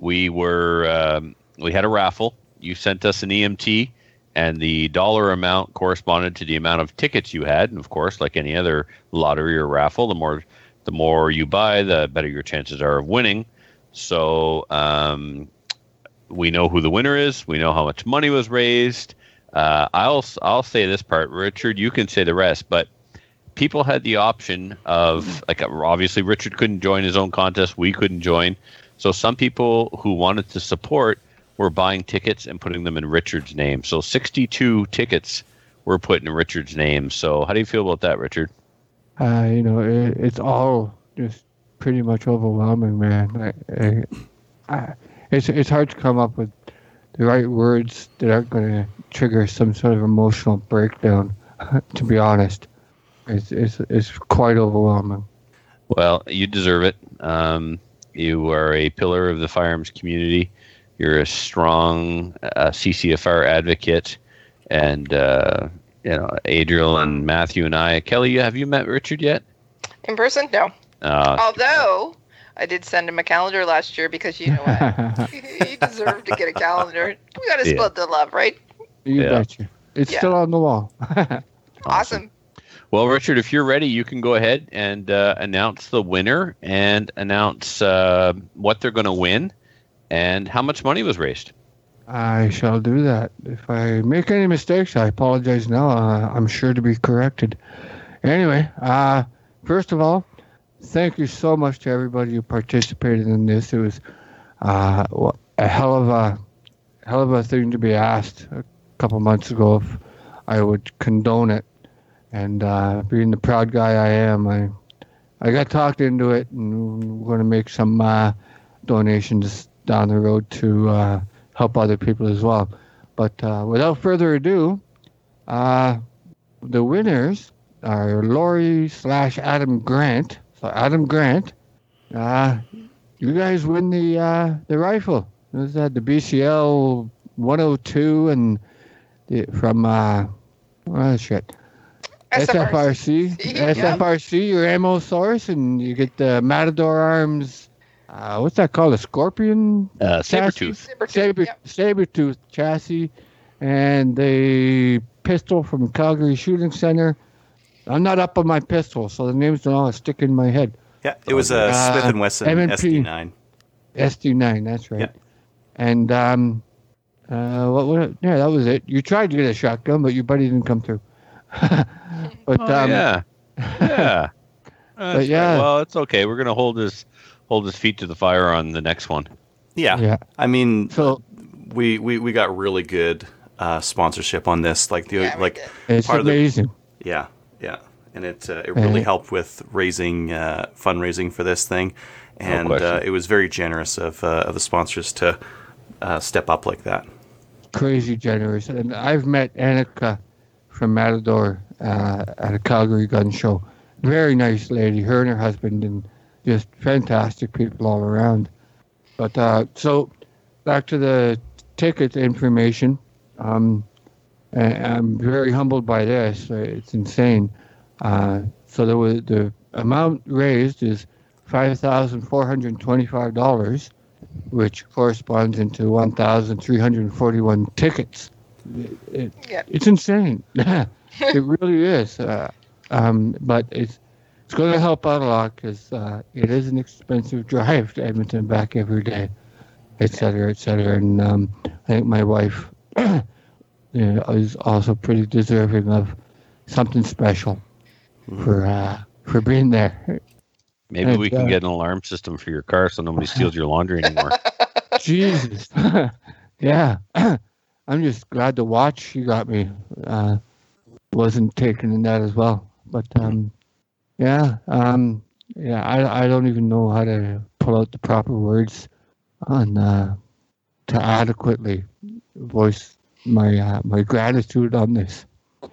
We were um, we had a raffle. You sent us an EMT, and the dollar amount corresponded to the amount of tickets you had. And of course, like any other lottery or raffle, the more the more you buy, the better your chances are of winning. So um, we know who the winner is. We know how much money was raised. Uh, I'll I'll say this part, Richard. You can say the rest, but people had the option of like obviously Richard couldn't join his own contest, we couldn't join. So some people who wanted to support were buying tickets and putting them in Richard's name. So 62 tickets were put in Richard's name. So how do you feel about that, Richard? Uh, you know, it, it's all just pretty much overwhelming, man. I, I, I, it's it's hard to come up with the right words that aren't going to trigger some sort of emotional breakdown. to be honest, it's it's it's quite overwhelming. Well, you deserve it. Um, you are a pillar of the firearms community. You're a strong uh, CCFR advocate, and uh, you know Adriel and Matthew and I. Kelly, have you met Richard yet? In person? No. Uh, Although I did send him a calendar last year because you know what? he deserved to get a calendar. We got to Yeah. split the love, right? you Yeah. betcha. It's Yeah. still on the wall. Awesome. Well, Richard, if you're ready, you can go ahead and uh, announce the winner and announce uh, what they're going to win and how much money was raised. I shall do that. If I make any mistakes, I apologize now. Uh, I'm sure to be corrected. Anyway, uh, first of all, thank you so much to everybody who participated in this. It was uh, a hell of a hell of a thing to be asked a couple months ago if I would condone it. And uh, being the proud guy I am, I I got talked into it, and we're going to make some uh, donations down the road to. Help other people as well. But uh, without further ado, uh, the winners are Lori slash Adam Grant. So Adam Grant, uh, you guys win the uh, the rifle. It was uh, the BCL 102 and the, from uh, oh shit. SFRC, Yep. SFRC, your ammo source, and you get the Matador Arms. Uh, what's that called? A Scorpion Uh, Chassis? Sabretooth. Saber Saber Yep. Sabretooth chassis and the pistol from Calgary Shooting Center. I'm not up on my pistol, so the names don't all stick in my head. Yeah, it was a Uh, Smith and Wesson M&P. SD9. SD9, that's right. Yeah. And um, uh, what, what? Yeah, that was it. You tried to get a shotgun, but your buddy didn't come through. but Oh, um, yeah, yeah. That's right. yeah. Well, it's okay. We're gonna hold his hold his feet to the fire on the next one. Yeah. yeah. I mean, So we, we, we got really good uh, sponsorship on this. Like the Yeah, like it's part of the- amazing. Yeah, yeah, and it uh, it really helped with raising uh, fundraising for this thing, and question. uh, it was very generous of uh, of the sponsors to uh, step up like that. crazy generous. And I've met Annika from Matador uh, at a Calgary gun show. Very nice lady, her and her husband, and just fantastic people all around. But uh, so back to the ticket information. Um, I'm very humbled by this. It's insane. Uh, so there was the amount raised is five thousand four hundred twenty-five dollars which corresponds into 1,341 tickets. it, it, Yeah. it's insane. it really is. Uh, um, but it's it's going to help out a lot because uh, it is an expensive drive to Edmonton back every day, et cetera, et cetera. And um, I think my wife you know, is also pretty deserving of something special for uh, for being there. Maybe And, we can uh, get an alarm system for your car so nobody steals your laundry anymore. Jesus. yeah. I'm just glad the watch you got me uh, wasn't taken in that as well. But um, yeah, um, yeah, I, I don't even know how to pull out the proper words on uh, to adequately voice my uh, my gratitude on this.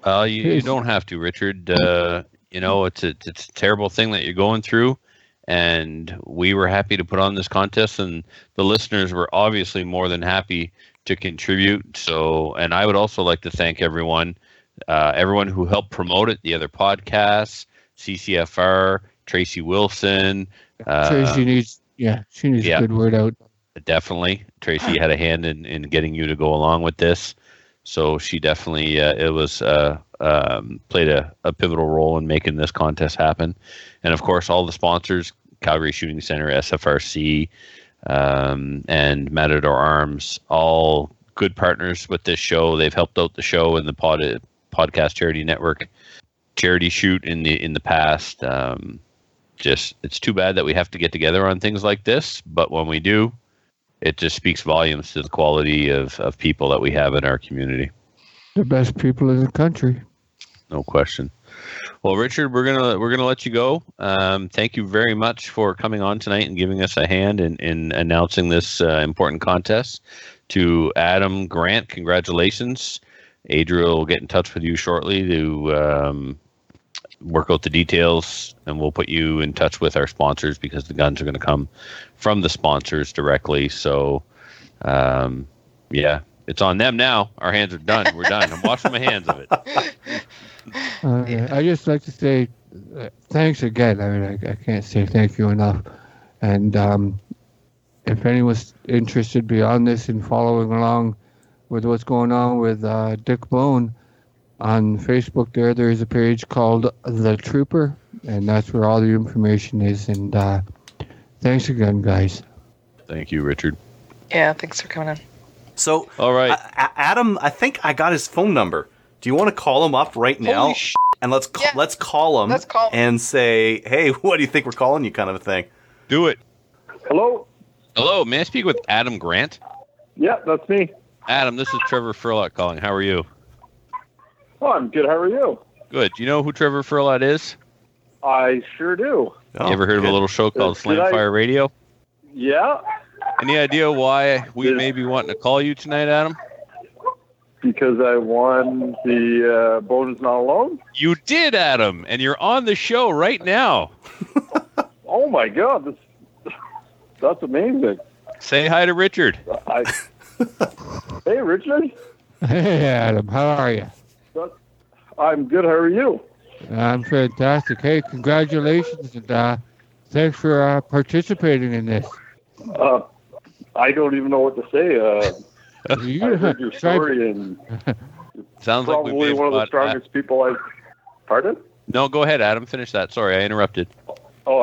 Well, you, you don't have to, Richard. Uh, you know, it's a, it's a terrible thing that you're going through. And we were happy to put on this contest, and the listeners were obviously more than happy to contribute. So, and I would also like to thank everyone, uh, everyone who helped promote it, the other podcasts, CCFR, Tracy Wilson. Uh, Tracy needs yeah, she needs yeah. a good word out. definitely tracy had a hand in, in getting you to go along with this so she definitely uh, it was uh, um, played a, a pivotal role in making this contest happen and of course all the sponsors calgary shooting center sfrc um, and matador arms all good partners with this show they've helped out the show and the pod, podcast charity network charity shoot in the in the past um, just it's too bad that we have to get together on things like this but when we do it just speaks volumes to the quality of, of people that we have in our community. The best people in the country. No question. Well, Richard, we're gonna we're gonna let you go. Um, thank you very much for coming on tonight and giving us a hand in, in announcing this uh, important contest. To Adam Grant, congratulations. Adriel will get in touch with you shortly to um, work out the details, and we'll put you in touch with our sponsors because the guns are going to come from the sponsors directly. So, um, yeah, it's on them now. Our hands are done. We're done. I'm washing my hands of it. Uh, I just like to say uh, thanks again. I mean, I, I can't say thank you enough. And um, if anyone's interested beyond this in following along with what's going on with uh, Dick Bone on Facebook, there there is a page called The Trooper, and that's where all the information is. And uh, thanks again, guys. Thank you, Richard. Yeah, thanks for coming in. So, All right. A- A- Adam, I think I got his phone number. Do you want to call him up right now? Holy sh- and let's ca- Yeah. let's call him. Let's call him. and say, "Hey, what do you think we're calling you?" Kind of a thing. Do it. Hello? Hello, may I speak with Adam Grant? Yeah, that's me. Adam, this is Trevor Furlotte calling. How are you? Oh, I'm good. How are you? Good. Do you know who Trevor Furlotte is? I sure do. Oh, you ever heard of a little show called Did I- Slamfire Radio? Yeah, Any idea why we Did- may be wanting to call you tonight, Adam? because I won the uh, Bone is not alone. You did, Adam, and you're on the show right now. Oh my god, this, that's amazing. Say hi to Richard. I, hey, Richard. Hey, Adam, how are you? I'm good. How are you? I'm fantastic. Hey, congratulations, and uh, thanks for uh, participating in this. Uh, I don't even know what to say. Uh, You I heard your try- story and Sounds like probably may one of the got- strongest people I've. Pardon? no, go ahead, Adam. Finish that. Sorry, I interrupted. Oh,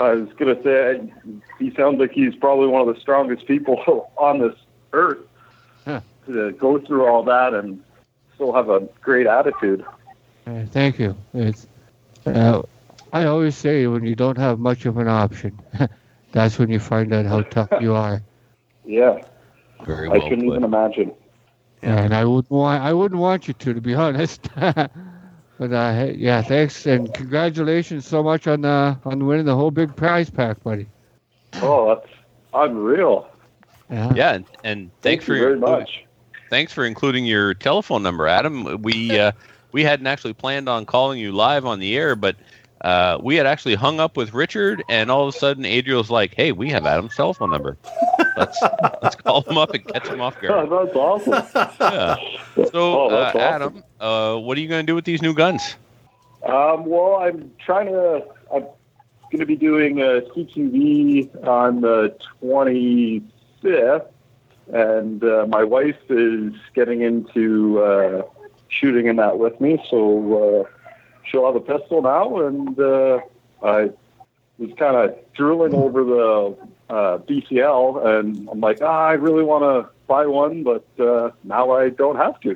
I, I was gonna say he sounds like he's probably one of the strongest people on this earth Huh. to go through all that and still have a great attitude. Thank you. It's, uh, I always say when you don't have much of an option, that's when you find out how tough you are. Yeah, Very well I well couldn't put. even imagine. And I wouldn't want I wouldn't want you to, to be honest. but uh, yeah, thanks and congratulations so much on uh, on winning the whole big prize pack, buddy. Oh, that's unreal. Yeah. Yeah, and, and Thank thanks for you very including- much. Thanks for including your telephone number, Adam. We uh, we hadn't actually planned on calling you live on the air, but uh, we had actually hung up with Richard, and all of a sudden, Adriel's like, "Hey, we have Adam's telephone number. Let's let's call him up and catch him off guard." Oh, that's awesome. Yeah. So, Oh, uh, that's awesome. Adam, uh, what are you going to do with these new guns? Um, well, I'm trying to. I'm going to be doing a CQV on the 25th, and uh, my wife is getting into uh, shooting in that with me. So uh, she'll have a pistol now, and uh, I was kind of drooling over the uh, BCL, and I'm like, ah, I really want to buy one, but uh, now I don't have to.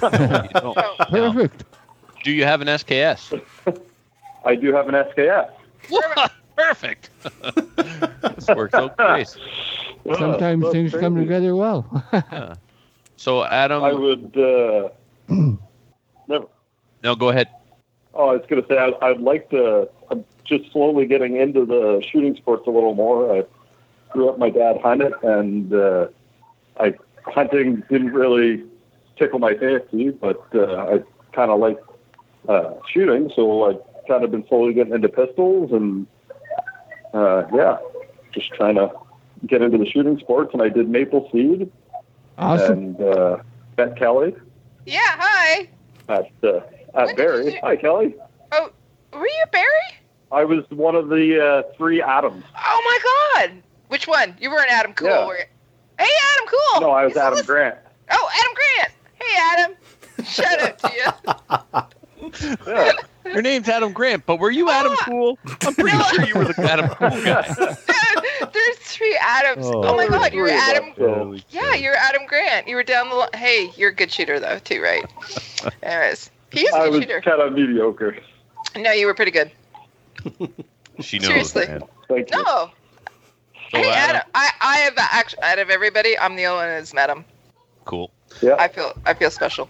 Don't- no. Perfect. Do you have an SKS? I do have an SKS. Perfect. this works out great. Sometimes That's things come crazy. together well. So Adam, I would uh, never. no, go ahead. Oh, I was going to say I, I'd like to. I'm just slowly getting into the shooting sports a little more. I grew up. My dad hunted, and uh, I hunting didn't really tickle my fancy, but uh, I kind of like uh, shooting. So I've kind of been slowly getting into pistols, and uh, yeah, just trying to get into the shooting sports. And I did Maple Seed Awesome. and uh, met Kelly Yeah, hi. at uh, at Barrie. you- Hi, Kelly. Oh, were you Barrie? I was one of the uh, three Adams. Oh my God. Which one? You weren't Adam Cool. Yeah. Were you? Hey, Adam Cool. No, I was You still Adam listen- Grant. Oh, Adam Grant. Hey, Adam. Shout out to you. Yeah. Your name's Adam Grant, but were you Adam Oh, Cool? I'm pretty no. sure you were the Adam Cool guy. Dude, there's three Adams. Oh, Oh, my God, you're Three Adam. so- Yeah, you're Adam Grant. You were down the line. Hey, you're a good shooter though, too, right? Anyways, he is a I good was shooter. kind of mediocre. No, you were pretty good. She knows, Seriously. man. Thank. No. So, hey, Adam- Adam. I, I have actually out of everybody, I'm the only one who's met him. Cool. I feel I feel special.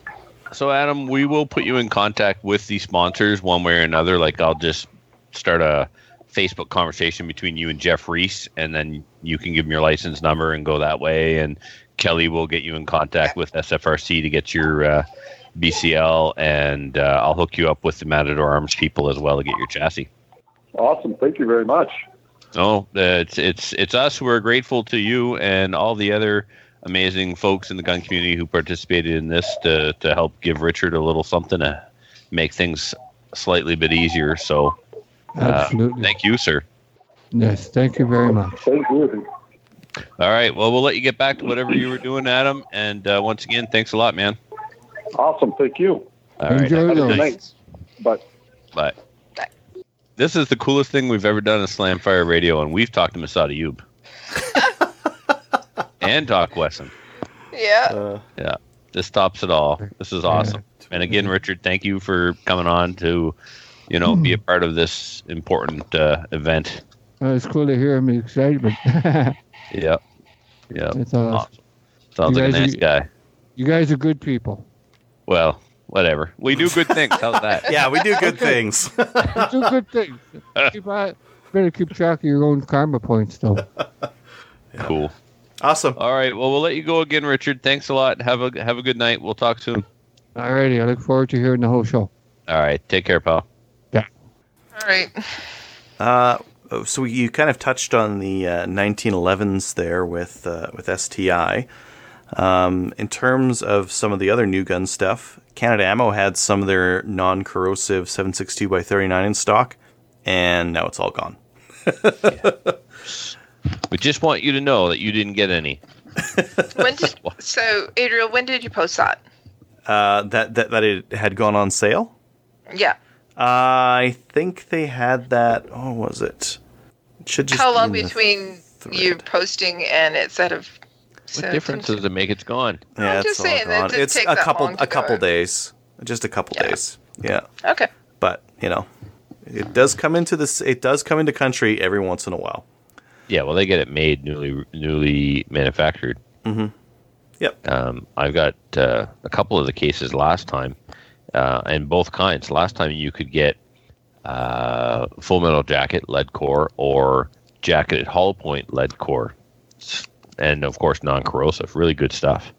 So, Adam, we will put you in contact with the sponsors one way or another. Like, I'll just start a Facebook conversation between you and Jeff Reese, and then you can give him your license number and go that way. And Kelly will get you in contact with SFRC to get your uh, BCL, and uh, I'll hook you up with the Matador Arms people as well to get your chassis. Awesome. Thank you very much. No, uh, it's it's it's us who are grateful to you and all the other amazing folks in the gun community who participated in this to to help give Richard a little something to make things slightly bit easier. So, uh, Absolutely. thank you, sir. Yes, thank you very much. Thank you. All right, well, we'll let you get back to whatever you were doing, Adam. And uh, once again, thanks a lot, man. Awesome. Thank you. All right, Enjoy have a those. night. Nice. But Bye. This is the coolest thing we've ever done at Slam Fire Radio, and we've talked to Massad Ayoob and Doc Wesson. Yeah. Uh, This tops it all. This is awesome. And again, Richard, thank you for coming on to, you know, be a hmm. part of this important uh, event. Well, it's cool to hear him excitement. yeah, yeah. That's awesome. Uh, awesome. Sounds You like a guys nice are- guy. You guys are good people. Well, whatever. We do good things. How's that? yeah, we do good things. You do good things. Keep on, better keep track of your own karma points, though. Cool. awesome. All right. Well, we'll let you go again, Richard. Thanks a lot. Have a have a good night. We'll talk soon. All righty. I look forward to hearing the whole show. All right. Take care, pal. All right. Uh, so you kind of touched on the uh, 1911s there with uh, with STI. Um, in terms of some of the other new gun stuff, Canada Ammo had some of their non-corrosive 7.62 by 39 in stock, and now it's all gone. We just want you to know that you didn't get any. When did so Adriel? When did you post that? Uh, that that that it had gone on sale. Yeah. I think they had that. Oh, was it? It should just. How long in the between you posting and it said of? What difference does it make? It's gone. Yeah, I'm it's just all saying, gone. didn't It's a couple a couple go. days, just a couple Yeah. days. Yeah, Okay. but you know, it does come into this. It does come into country every once in a while. Yeah. Well, they get it made newly newly manufactured. Mhm. Yep. Um, I've got uh, a couple of the cases last time, uh, and both kinds. Last time you could get uh, full metal jacket lead core or jacketed hollow point lead core, and of course non corrosive. Really good stuff.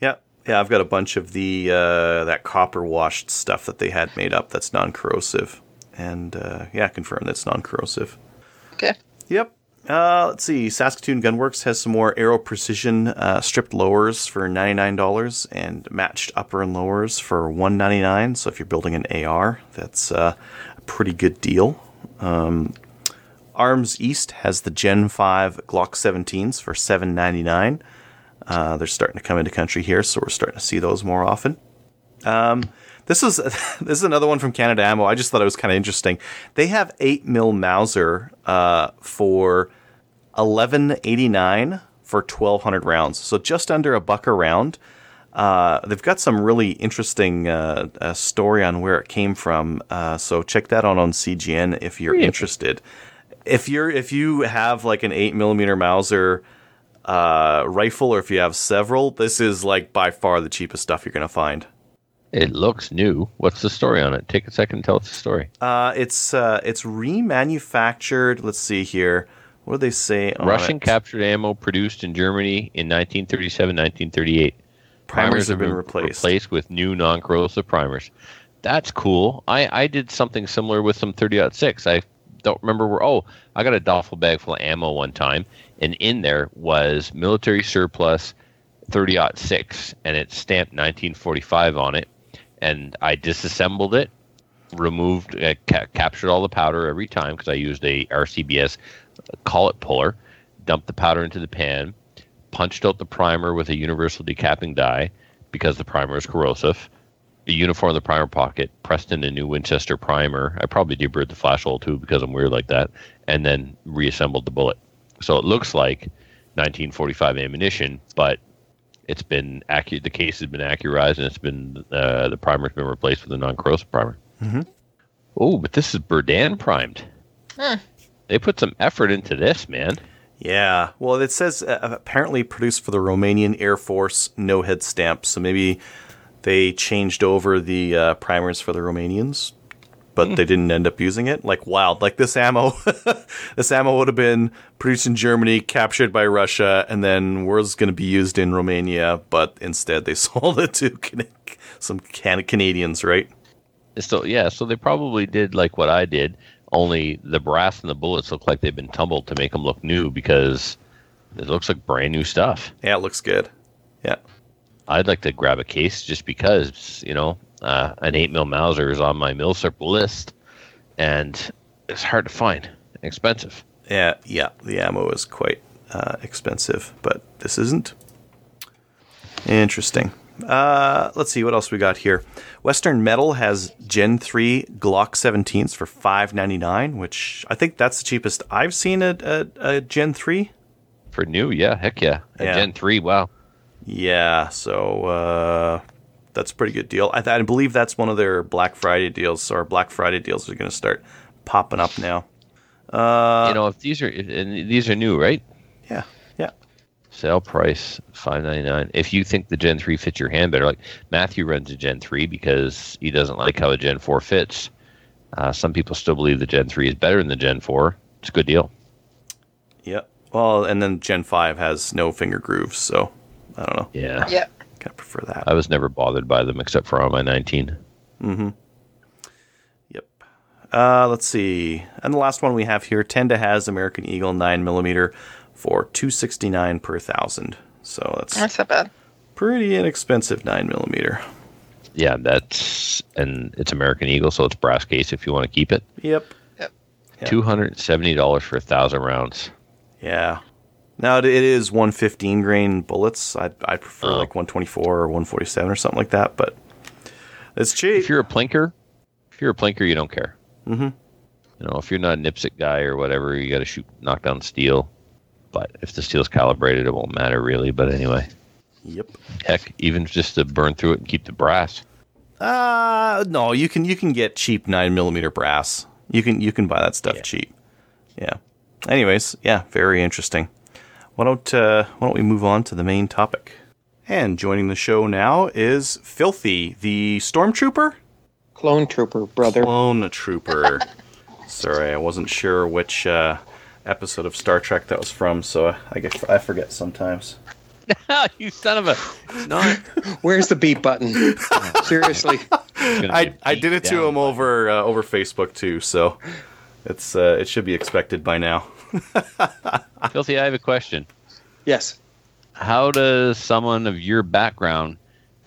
Yeah, yeah. I've got a bunch of the uh, that copper washed stuff that they had made up that's non corrosive, and uh, yeah, confirmed that's non corrosive. Okay. Yep. Uh, let's see. Saskatoon Gunworks has some more Aero Precision uh, stripped lowers for ninety nine dollars and matched upper and lowers for 199. So if you're building an AR, that's uh, a pretty good deal. Um, Arms East has the Gen 5 Glock 17s for 7.99. Uh, they're starting to come into country here, so we're starting to see those more often. Um, this is this is another one from Canada Ammo. I just thought it was kind of interesting. They have eight mil Mauser uh, for eleven eighty nine for twelve hundred rounds, so just under a buck a round. Uh, they've got some really interesting uh, uh, story on where it came from. Uh, so check that out on CGN if you're interested. If you're if you have like an eight millimeter Mauser uh, rifle, or if you have several, this is like by far the cheapest stuff you're gonna find. It looks new. What's the story on it? Take a second and tell us the story. Uh, it's uh, it's remanufactured. Let's see here. What do they say? on Russian it? captured ammo produced in Germany in 1937 1938. primers have been replaced. replaced with new non-corrosive primers. That's cool. I, I did something similar with some 30-06. I don't remember where. Oh, I got a duffel bag full of ammo one time, and in there was military surplus 30-06, and it stamped 1945 on it. And I disassembled it, removed, uh, ca- captured all the powder every time because I used a RCBS collet puller, dumped the powder into the pan, punched out the primer with a universal decapping die because the primer is corrosive. A uniform the primer pocket, pressed in a new Winchester primer. I probably deburred the flash hole too because I'm weird like that, and then reassembled the bullet. So it looks like 1945 ammunition, but it's been accurate. The case has been accurized, and it's been uh, the primer's been replaced with a non-corrosive primer. Mhm. Oh, but this is Berdan primed. Hmm. They put some effort into this, man. Yeah. Well, it says uh, apparently produced for the Romanian Air Force no head stamp. So maybe they changed over the uh, primers for the Romanians, but they didn't end up using it. Like wild. Like this ammo, this ammo would have been produced in Germany, captured by Russia, and then was going to be used in Romania. But instead, they sold it to Can- some can- Canadians, right? So yeah, so they probably did like what I did. Only the brass and the bullets look like they've been tumbled to make them look new because it looks like brand new stuff. Yeah, it looks good. Yeah. I'd like to grab a case just because you know uh, an eight mil Mauser is on my Milsurp list, and it's hard to find, expensive. Yeah, yeah, the ammo is quite uh, expensive, but this isn't. Interesting. Uh, let's see what else we got here. Western Metal has Gen 3 Glock 17s for 5.99, which I think that's the cheapest I've seen a, a, a Gen 3. For new, yeah, heck yeah. A Yeah. Gen three, wow. Yeah, so uh, that's a pretty good deal. I, th- I believe that's one of their Black Friday deals, or Black Friday deals are going to start popping up now. Uh, you know, if these are if, and these are new, right? yeah. Sale price five ninety nine. If you think the Gen three fits your hand better, like Matthew runs a Gen three because he doesn't like how a Gen four fits. Uh, some people still believe the Gen three is better than the Gen four. It's a good deal. Yep. Well, and then Gen 5 has no finger grooves, so I don't know. Yeah. Yeah. Kind of prefer that. I was never bothered by them except for on my nineteen. Mm-hmm. Yep. Uh, let's see. And the last one we have here, Tenda has American Eagle 9mm for 269 per thousand. So that's That's not bad. pretty inexpensive nine millimeter. Yeah, that's and it's American Eagle, so it's brass case if you want to keep it. Yep. Yeah. Two hundred and seventy dollars for a thousand rounds. Yeah. Now it it is 115 grain bullets. I I prefer Oh. like 124 or 147 or something like that, but it's cheap. If you're a plinker, if you're a plinker, you don't care. Mhm. You know, if you're not an IPSC guy or whatever, you got to shoot, knock down steel. But if the steel's calibrated, it won't matter really. But anyway, Yep. heck, even just to burn through it and keep the brass. Uh no, you can you can get cheap nine millimeter brass. You can you can buy that stuff Yeah. cheap. Yeah. Anyways, yeah, very interesting. Why don't uh, why don't we move on to the main topic? And joining the show now is Filthy, the stormtrooper, Clone Trooper, brother. clone trooper. Sorry, I wasn't sure which uh, episode of Star Trek that was from, so I get I forget sometimes. you son of a! Not. Where's the beat button? Seriously. I, I did it to him over uh, over Facebook too, so it's uh, it should be expected by now. Filthy, I have a question. Yes. How does someone of your background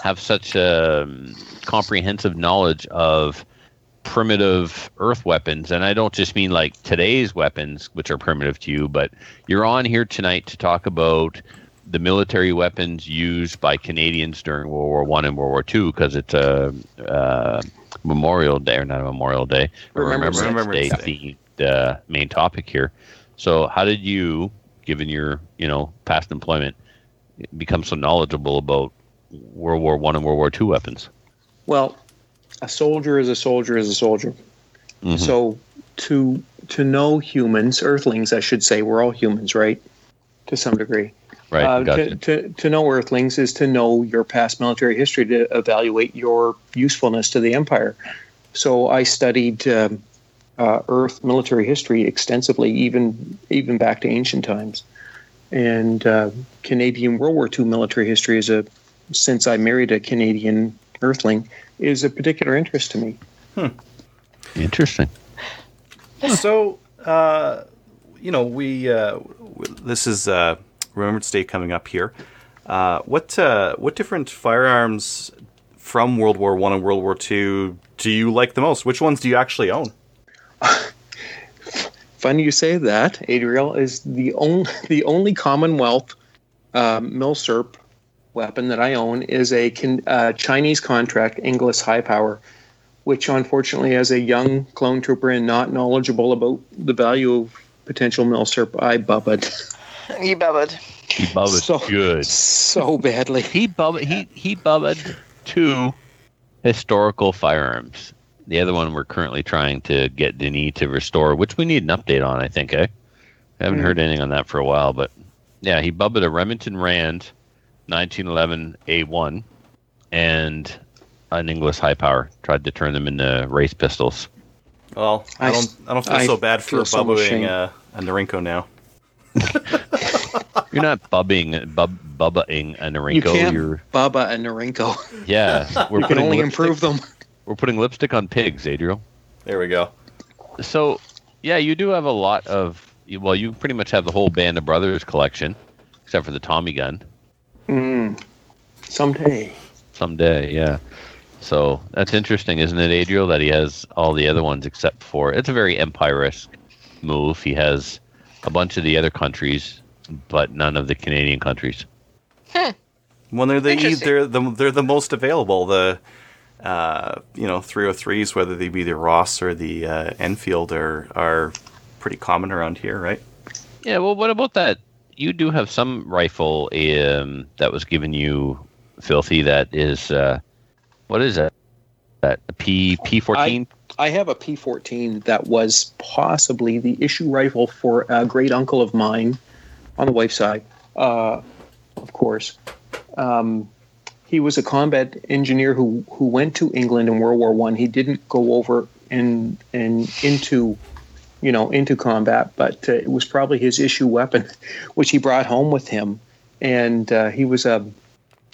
have such a um, comprehensive knowledge of primitive Earth weapons, and I don't just mean like today's weapons, which are primitive to you, but you're on here tonight to talk about the military weapons used by Canadians during World War One and World War Two because it's a uh, Memorial Day or not a Memorial Day, Remembrance Remembrance, Day. Day themed uh, main topic here. So, how did you, given your you know past employment, become so knowledgeable about World War One and World War Two weapons? Well, a soldier is a soldier is a soldier. Mhm. So to to know humans, Earthlings, I should say, we're all humans, right? To some degree. right, Uh, gotcha. to, to, to know Earthlings is to know your past military history to evaluate your usefulness to the Empire. So I studied um, uh, Earth military history extensively, even even back to ancient times. And uh, Canadian World War II military history is a since I married a Canadian Earthling is a particular interest to me. Interesting. So, uh, you know, we uh, this is uh, Remembrance Day coming up here. Uh, what uh, what different firearms from World War One and World War Two do you like the most? Which ones do you actually own? Funny you say that. Adriel is the only the only Commonwealth uh, milsurp weapon that I own is a uh, Chinese contract Inglis high power, which unfortunately, as a young clone trooper and not knowledgeable about the value of potential milsurp, I bubbled You bubbled. He bubbled So- good. so badly. He bubbled. He he bubbled two historical firearms. The other one we're currently trying to get Denis to restore, which we need an update on. I think. Eh? I haven't Mm. heard anything on that for a while, but yeah, he bubbled a Remington Rand 1911 A1 and an Inglis high power. Tried to turn them into race pistols. Well, I, I don't s- I don't feel I so bad for so much bubbling uh, a Norinco now. You're not bubbing, bub, bubbaing a Norinco. You can't You're Bubba and Norinco. yeah. We're You can only lipstick- improve them. We're putting lipstick on pigs, Adriel. There we go. So, yeah, you do have a lot of. Well, you pretty much have the whole Band of Brothers collection, except for the Tommy gun. Mm. Someday. Someday, yeah. So that's interesting, isn't it, Adriel? That he has all the other ones except for. It's a very empire-esque move. He has a bunch of the other countries, but none of the Canadian countries. When they're the they're the they're the most available. The uh, you know 303s, whether they be the Ross or the uh, Enfield, are are pretty common around here, right? Yeah. Well, what about that? You do have some rifle um, that was given you, filthy. That is, uh, what is that? That P P fourteen. I have a P14 that was possibly the issue rifle for a great uncle of mine on the wife's side, uh, of course. Um, he was a combat engineer who, who went to England in World War One. He didn't go over and and into you know into combat, but uh, it was probably his issue weapon, which he brought home with him. And uh, he was a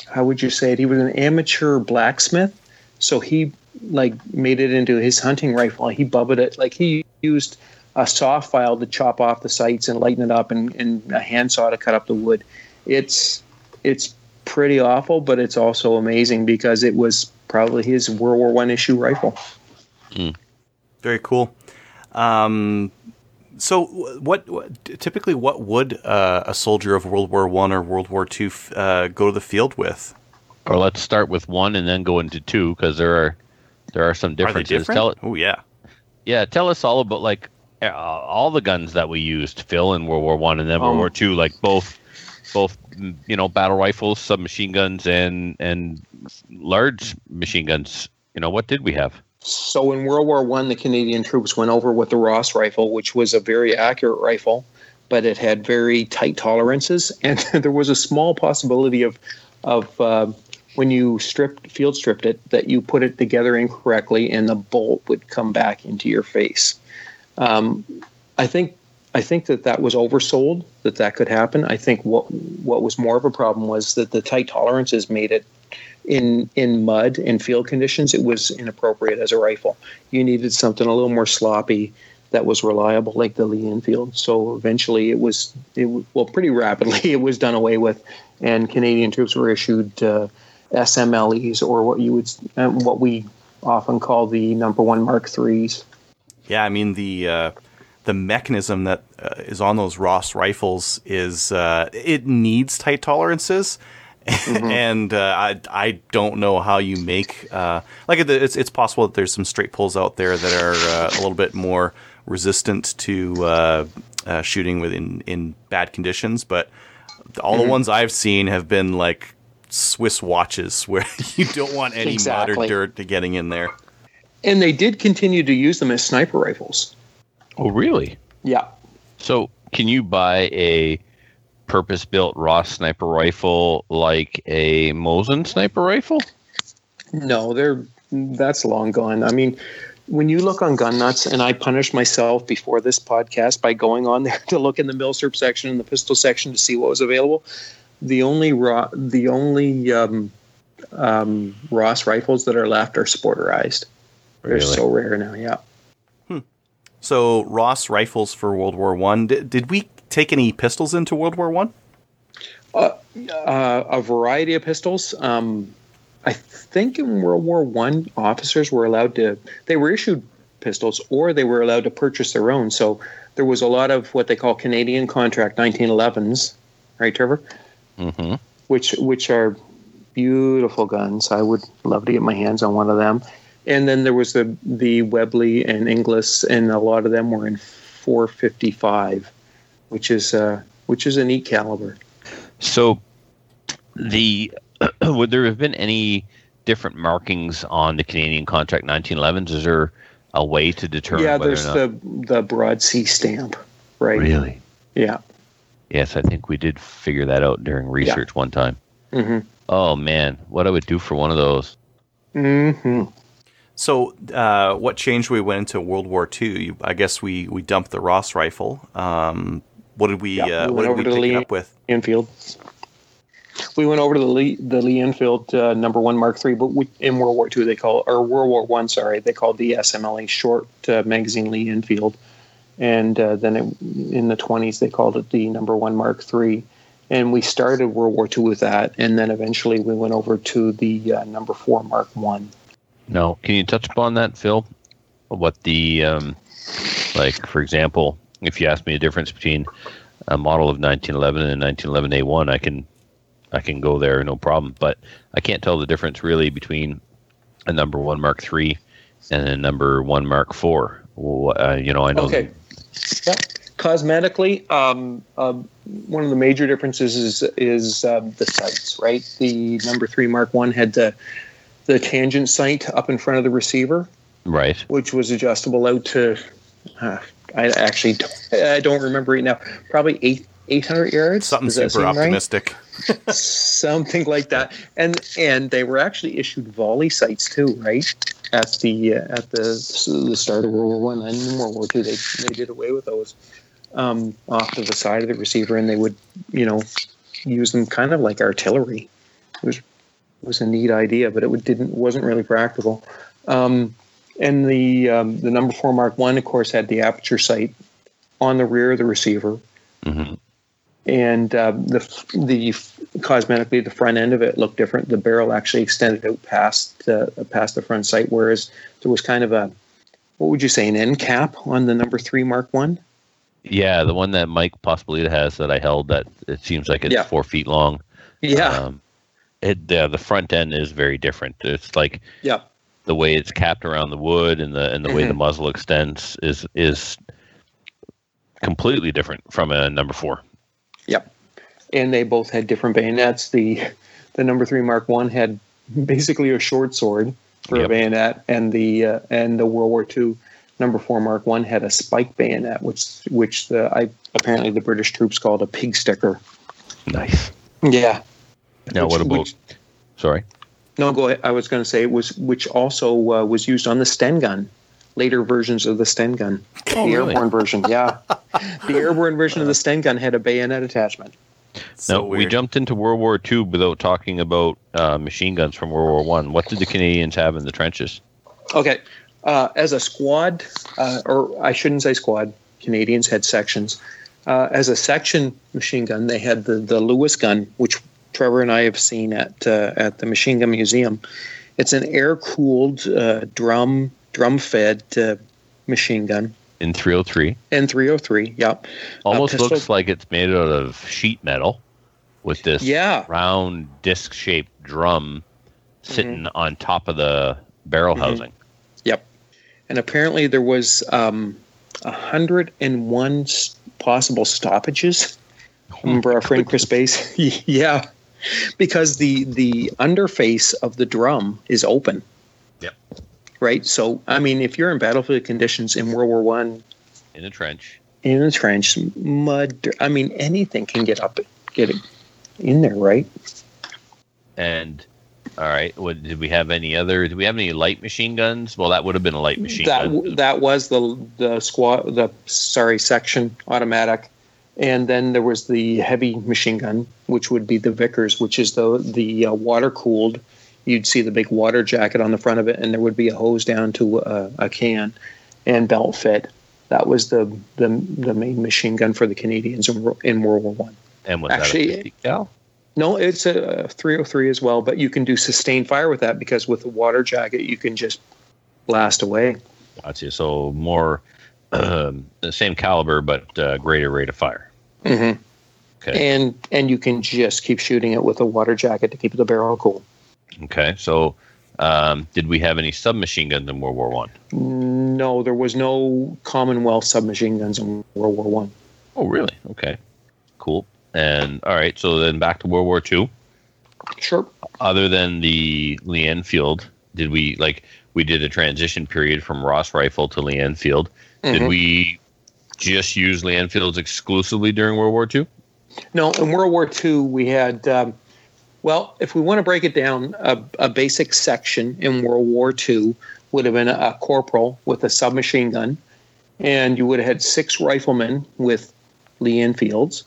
how would you say it? He was an amateur blacksmith, so he like made it into his hunting rifle. He bubbled it like he used a saw file to chop off the sights and lighten it up, and, and a handsaw to cut up the wood. It's it's pretty awful, but it's also amazing because it was probably his World War One issue rifle. Very cool. Um, so, what, what typically what would uh, a soldier of World War One or World War Two f- uh, go to the field with? Or let's start with one and then go into two because there are there are some Are they differences. different? Tell Oh yeah. yeah, tell us all about like uh, all the guns that we used, Phil, in World War One and then World Um, War Two, like both both mm, you know battle rifles, submachine guns, and and large machine guns. You know what did we have? So in World War One, the Canadian troops went over with the Ross rifle, which was a very accurate rifle, but it had very tight tolerances, and there was a small possibility of of uh, when you stripped field stripped it that you put it together incorrectly and the bolt would come back into your face. Um, I think I think that that was oversold that that could happen. I think what what was more of a problem was that the tight tolerances made it in in mud and field conditions it was inappropriate as a rifle. You needed something a little more sloppy that was reliable like the Lee Enfield. So eventually it was it well pretty rapidly it was done away with and Canadian troops were issued uh, SMLEs or what you would uh, what we often call the number one Mark threes. Yeah, I mean the uh, the mechanism that uh, is on those Ross rifles is uh, it needs tight tolerances, and uh, I I don't know how you make uh, like it's it's possible that there's some straight pulls out there that are uh, a little bit more resistant to uh, uh, shooting within in bad conditions, but all the ones I've seen have been like Swiss watches where you don't want any mud Exactly. or dirt to getting in there. And they did continue to use them as sniper rifles. Oh, really? Yeah. So, can you buy a purpose-built Ross sniper rifle like a Mosin sniper rifle? No, they're that's long gone. I mean, when you look on gun nuts, and I punished myself before this podcast by going on there to look in the milsurp section and the pistol section to see what was available. The only raw, the only um, um, Ross rifles that are left are sporterized. They're so rare now. Yeah. So Ross rifles for World War One. Did, did we take any pistols into World War One? uh, a variety of pistols. Um, I think in World War One, officers were allowed to. They were issued pistols, or they were allowed to purchase their own. So there was a lot of what they call Canadian contract 1911s, right, Trevor? Mm-hmm. Which which are beautiful guns. I would love to get my hands on one of them. And then there was the the Webley and Inglis, and a lot of them were in 455, which is uh, which is a neat caliber. So, the would there have been any different markings on the Canadian contract 1911s? Is there a way to determine yeah, whether there's or not? the the broad C stamp, right? Really? Yeah. Yes, I think we did figure that out during research one time. hmm Oh man, what I would do for one of those. hmm So uh, what changed? We went into World War II. You, I guess we we dumped the Ross rifle. Um, what did we Yeah, uh, we what went did over we to pick Lee- it up with? Enfield. We went over to the Lee, the Lee Enfield uh, number one Mark III, but we, in World War II they call or World War One, sorry, they called the SMLE short uh, magazine Lee Enfield, and uh, then it, in the twenties they called it the number one Mark III, and we started World War II with that, and then eventually we went over to the uh, number four Mark One. Now, can you touch upon that, Phil? What the um, like, for example, if you ask me the difference between a model of 1911 and a 1911 A1, I can I can go there no problem. But I can't tell the difference really between a number one Mark III and a number one Mark IV. Wh- Uh, you know, I know. Okay. Yep. Cosmetically, um, um, one of the major differences is is um, the sights, right? The number three Mark One had the the tangent sight up in front of the receiver, Right. which was adjustable out to. I actually don't, I don't remember right now. Probably eight eight hundred yards. Something super seem right? optimistic. something like that. And and they were actually issued volley sights too, right? At the uh, at the the start of World War One and World War Two, they they did away with those um, off to the side of the receiver, and they would you know use them kind of like artillery. It was was a neat idea, but it didn't wasn't really practical. Um, and the um, the number four Mark One, of course, had the aperture sight on the rear of the receiver hmm and uh, the the cosmetically the front end of it looked different. The barrel actually extended out past the past the front sight, whereas there was kind of a what would you say an end cap on the number three Mark One. Yeah, the one that Mike possibly has that I held that it seems like it's Yeah. four feet long. Yeah, Um, it yeah, the front end is very different. It's like yeah, the way it's capped around the wood and the and the way the Mhm. muzzle extends is is completely different from a number four. yep. And they both had different bayonets. The the number three Mark One had basically a short sword for Yep. a bayonet, and the uh, and the World War Two number four Mark One had a spike bayonet, which which the I apparently the British troops called a pig sticker. Nice. Yeah. Now Which- what about? which- sorry. No, go ahead. I was going to say it was which also uh, was used on the Sten gun, later versions of the Sten gun, Oh, the really? airborne version. Yeah, the airborne version of the Sten gun had a bayonet attachment. So now we jumped into World War II without talking about uh, machine guns from World War One. What did the Canadians have in the trenches? Okay, uh, as a squad, uh, or I shouldn't say squad. Canadians had sections. Uh, as a section machine gun, they had the the Lewis gun, which Trevor and I have seen at uh, at the Machine Gun Museum, It's an air cooled uh, drum drum fed uh, machine gun. In 303. In 303, Yep. Almost pistol- looks like it's made out of sheet metal with this Yeah. round disc shaped drum sitting Mm-hmm. on top of the barrel housing. Yep. And apparently there was um, 101 s- possible stoppages. Remember our friend Chris Bass? yeah. Because the the underface of the drum is open. Yep. Right? So I mean if you're in battlefield conditions in World War One In a trench. in a trench, mud I mean anything can get up get in there, right? And all right, what, did we have any other? Did we have any light machine guns? Well, that would have been a light machine that gun. w- that was the the squad the sorry section automatic and then there was the heavy machine gun which would be the Vickers which is the the uh, water cooled you'd see the big water jacket on the front of it and there would be a hose down to uh, a can and belt fit that was the the, the main machine gun for the Canadians in, in World War 1 and was actually- that a 50 cal? no it's a 303 as well but you can do sustained fire with that because with the water jacket you can just blast away Gotcha. So more the same caliber, but uh, greater rate of fire. Mhm. Okay. and and you can just keep shooting it with a water jacket to keep the barrel cool. Okay. So, um, did we have any submachine guns in World War One? No, there was no Commonwealth submachine guns in World War One. Oh, really? Okay. Cool. And all right. So then back to World War Two. Sure. Other than the Lee Enfield, did we like we did a transition period from Ross rifle to Lee Enfield? Did Mhm. we just use Lee Enfields exclusively during World War Two? No, in World War II we had. Um, well, if we want to break it down, a, a basic section in World War II would have been a corporal with a submachine gun, and you would have had six riflemen with Lee Enfields,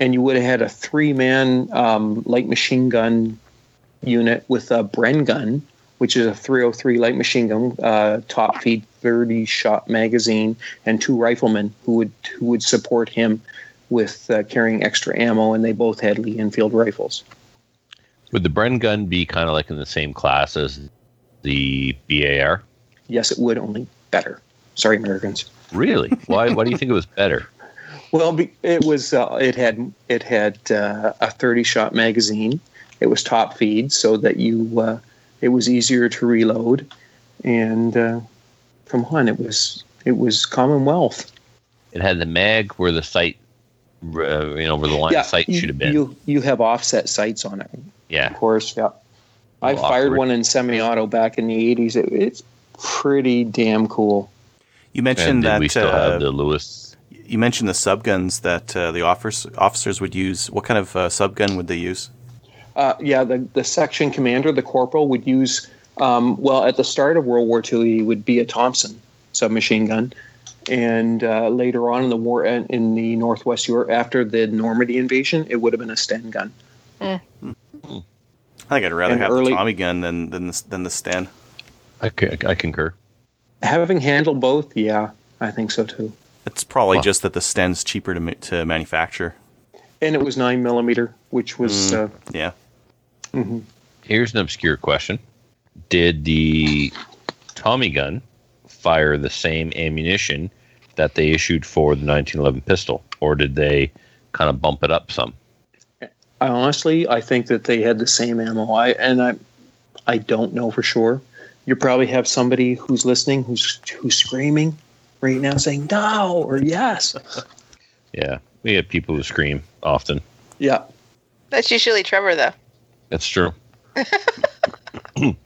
and you would have had a three-man um, light machine gun unit with a Bren gun, which is a 303 light machine gun, uh, top feed 30 shot magazine, and two riflemen who would who would support him with uh, carrying extra ammo, and they both had Lee Enfield rifles. Would the Bren gun be kind of like in the same class as the BAR? Yes, it would only better. Sorry, Americans. Really? Why? Why do you think it was better? Well, it was uh, it had it had uh, a 30 shot magazine. It was top feed, so that you uh, it was easier to reload, and uh, come on, it was it was Commonwealth. It had the mag where the sight, uh, you know, where the line of sight you- should have been. You you have offset sights on it, yeah. of course. Yeah, I Little fired awkward. one in semi-auto back in the 80s. It, it's pretty damn cool. You mentioned that we still uh, have the Lewis? you mentioned the subguns that uh, the officers officers would use. What kind of uh, subgun would they use? Uh, yeah, the, the section commander, the corporal, would use, um, well, at the start of World War II, he would be a Thompson submachine gun. And uh, later on in the war, in in the Northwest Europe, after the Normandy invasion, it would have been a Sten gun. I think I'd rather And have early- the Tommy gun than than the, than the Sten. I, c- I concur. Having handled both, yeah, I think so too. It's probably Wow. just that the Sten's cheaper to to manufacture. And it was nine millimeter, which was uh, Yeah. Mm-hmm. Here's an obscure question: Did the Tommy gun fire the same ammunition that they issued for the 1911 pistol, or did they kind of bump it up some? I honestly, I think that they had the same ammo. I and I, I don't know for sure. You probably have somebody who's listening who's who's screaming right now, saying no or yes. Yeah, we have people who scream often. Yeah, That's usually Trevor, though. That's true.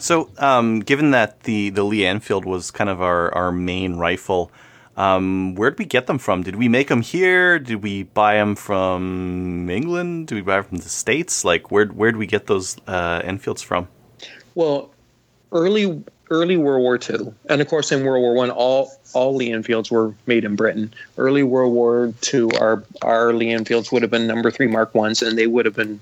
So, um, given that the the Lee Enfield was kind of our our main rifle, um, where did we get them from? Did we make them here? Did we buy them from England? Did we buy them from the states? Like, where where did we get those uh, Enfields from? well, early early World War II, and of course in World War One, all all Lee Enfields were made in Britain. Early World War II, our our Lee Enfields would have been number three Mark ones, and they would have been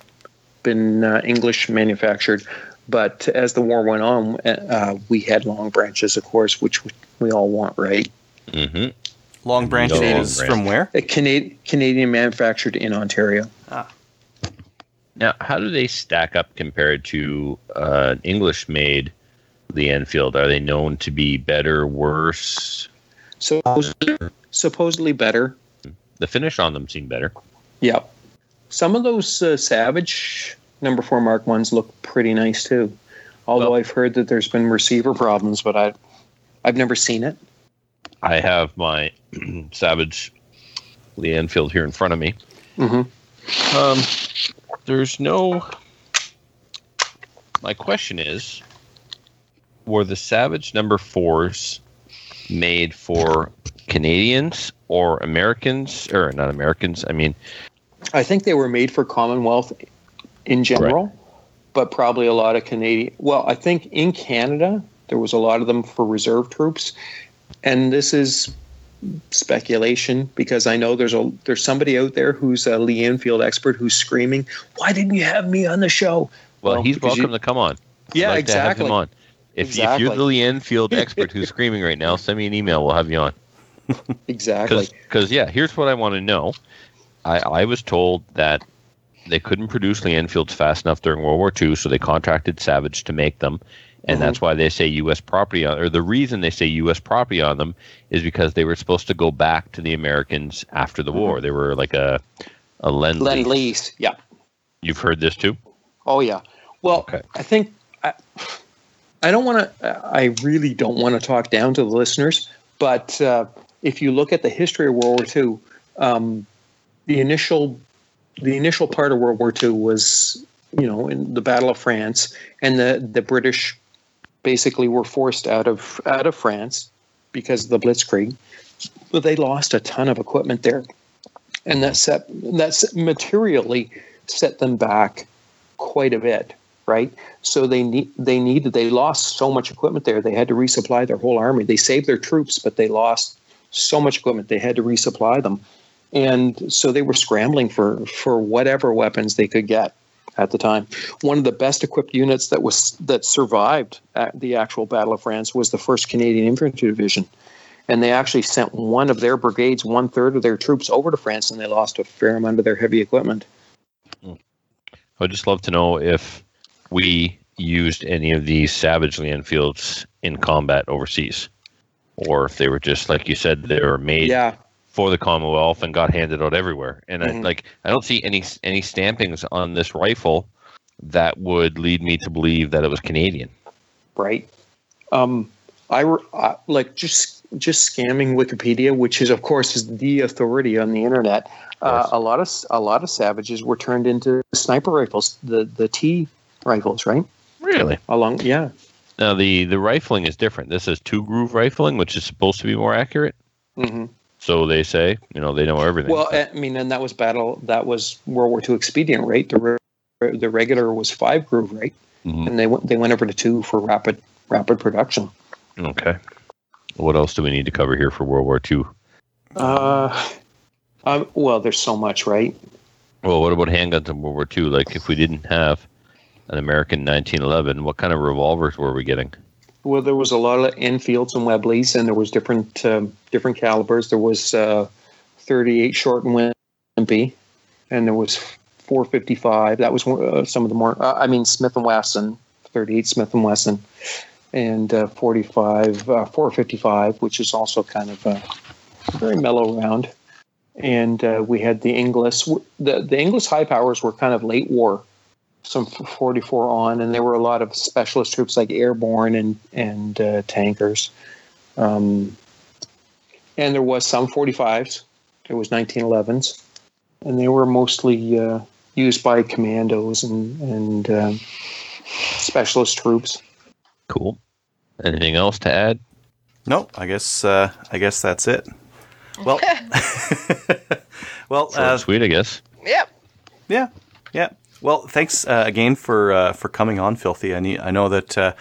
been uh, English manufactured. But as the war went on, uh, we had long branches, of course, which we all want, right? hmm Long Branch Long is Branch. from where? A Canadian Canadian manufactured in Ontario. Ah. Now, how do they stack up compared to uh, English-made Lee Enfield? Are they known to be better, worse? Supposedly, supposedly better. The finish on them seemed better. Yep. Some of those uh, Savage number four Mark ones look pretty nice too. Although Well- I've heard that there's been receiver problems, but I, I've never seen it. I have my Savage Lee Enfield here in front of me. Mm-hmm. Um, there's no. My question is: Were the Savage number fours made for Canadians or Americans, or not Americans? I mean, I think they were made for Commonwealth in general, but probably a lot of Canadian. Well, I think in Canada there was a lot of them for reserve troops, and this is speculation because I know there's a there's somebody out there who's a Lee Enfield expert who's screaming, "Why didn't you have me on the show?" well, Well, he's welcome you- to come on. Yeah, like to have exactly. him on. If, if you're the Lee Enfield expert who's screaming right now, send me an email. We'll have you on. Exactly. Because yeah, here's what I want to know. I, I was told that they couldn't produce Lee Enfields fast enough during World War II, so they contracted Savage to make them, and Mhm. that's why they say U.S. property on, or the reason they say U.S. property on them is because they were supposed to go back to the Americans after the war. They were like a a lend Lend lease. lease. Yeah. You've heard this too. Oh yeah. Well, Okay. I think I, I don't want to. I really don't want to talk down to the listeners, but uh, if you look at the history of World War II, um, the initial the initial part of World War II was you know in the Battle of France, and the the British basically were forced out of out of France because of the Blitzkrieg. But they lost a ton of equipment there, and that set that set- materially set them back quite a bit, right? So they need they needed they lost so much equipment there. They had to resupply their whole army. They saved their troops, but they lost so much equipment. They had to resupply them, and so they were scrambling for for whatever weapons they could get at the time. One of the best equipped units that was that survived at the actual Battle of France was the First Canadian Infantry Division. And they actually sent one of their brigades, one third of their troops, over to France, and they lost a fair amount of their heavy equipment. Hmm. I'd just love to know if we used any of these Savage Lee Enfields in combat overseas, or if they were just like you said, they were made Yeah, for the Commonwealth and got handed out everywhere. And I, Mhm. like, I don't see any any stampings on this rifle that would lead me to believe that it was Canadian. right. Um, I uh, like just just scamming Wikipedia, which is of course is the authority on the internet. Uh, a lot of a lot of savages were turned into sniper rifles, the the T rifles, right? Really? Along, yeah, Now the the rifling is different. This is two groove rifling, which is supposed to be more accurate. hmm So they say, you know, they know everything. Well, I mean, and that was battle. That was World War II expedient, right? The re- the regular was five groove, right? Mhm. And they went they went over to two for rapid rapid production. okay. What else do we need to cover here for World War II? Uh, um, well, there's so much, right? Well, what about handguns in World War II? Like, if we didn't have an American 1911, what kind of revolvers were we getting? Well, there was a lot of Enfields and Webleys, and there was different um, different calibers. There was uh, 38 short and wimpy, and there was 455. That was uh, some of the more. Uh, I mean, Smith and Wesson, 38 Smith and Wesson, and uh, 45 uh, 455, which is also kind of a very mellow round. And uh, we had the Inglis. The the Inglis high powers were kind of late war some 44 on, and there were a lot of specialist troops like airborne and and uh, tankers. Um, and there was some 45s. There was 1911s, and they were mostly uh, used by commandos and and um specialist troops. Cool. Anything else to add? No, I guess uh, I guess that's it. Well, well, Short uh, sweet, I guess. Yep. yeah, yeah. Well, thanks uh, again for uh, for coming on, Filthy. I need, I know that uh,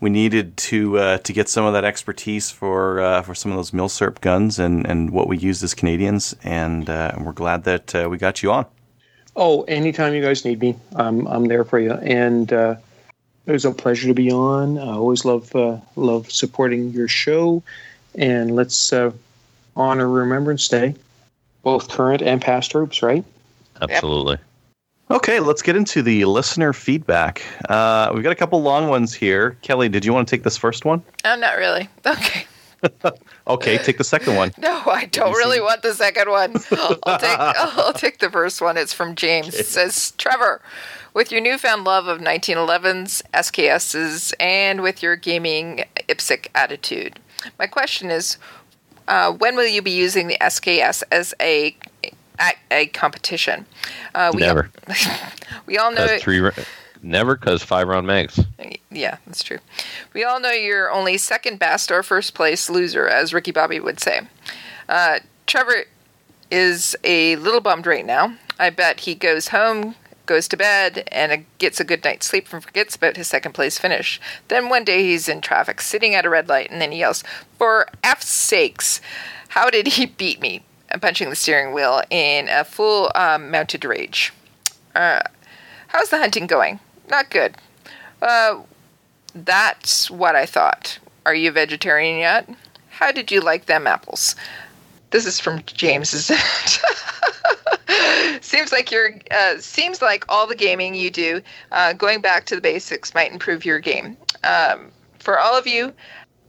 we needed to uh, to get some of that expertise for uh, for some of those milsurp guns and, and what we use as Canadians, and uh, we're glad that uh, we got you on. Oh, anytime you guys need me, I'm I'm there for you. And uh, it was a pleasure to be on. I always love uh, love supporting your show. And let's uh, honor Remembrance Day, both current and past troops, right? Absolutely. Okay, let's get into the listener feedback. Uh, we've got a couple long ones here. Kelly, did you want to take this first one? I'm not really. Okay. Okay, take the second one. No, I don't really seen- want the second one. I'll take I'll take the first one. It's from James. It says, Trevor, with your newfound love of 1911s, SKSs, and with your gaming IPSC attitude, my question is, uh, when will you be using the SKS as a at a competition? Uh, we Never. we all know. Three. ra- Never, because five round mags. Yeah, that's true. We all know you're only second best or first place loser, as Ricky Bobby would say. Uh, Trevor is a little bummed right now. I bet he goes home, goes to bed, and gets a good night's sleep and forgets about his second place finish. Then one day he's in traffic, sitting at a red light, and then he yells, For F's sakes, how did he beat me? Punching the steering wheel in a full um, mounted rage. Uh, how's the hunting going? Not good. Uh, that's what I thought. Are you vegetarian yet? How did you like them apples? This is from James. It? seems like you're. Uh, seems like all the gaming you do, uh, going back to the basics, might improve your game. Um, for all of you,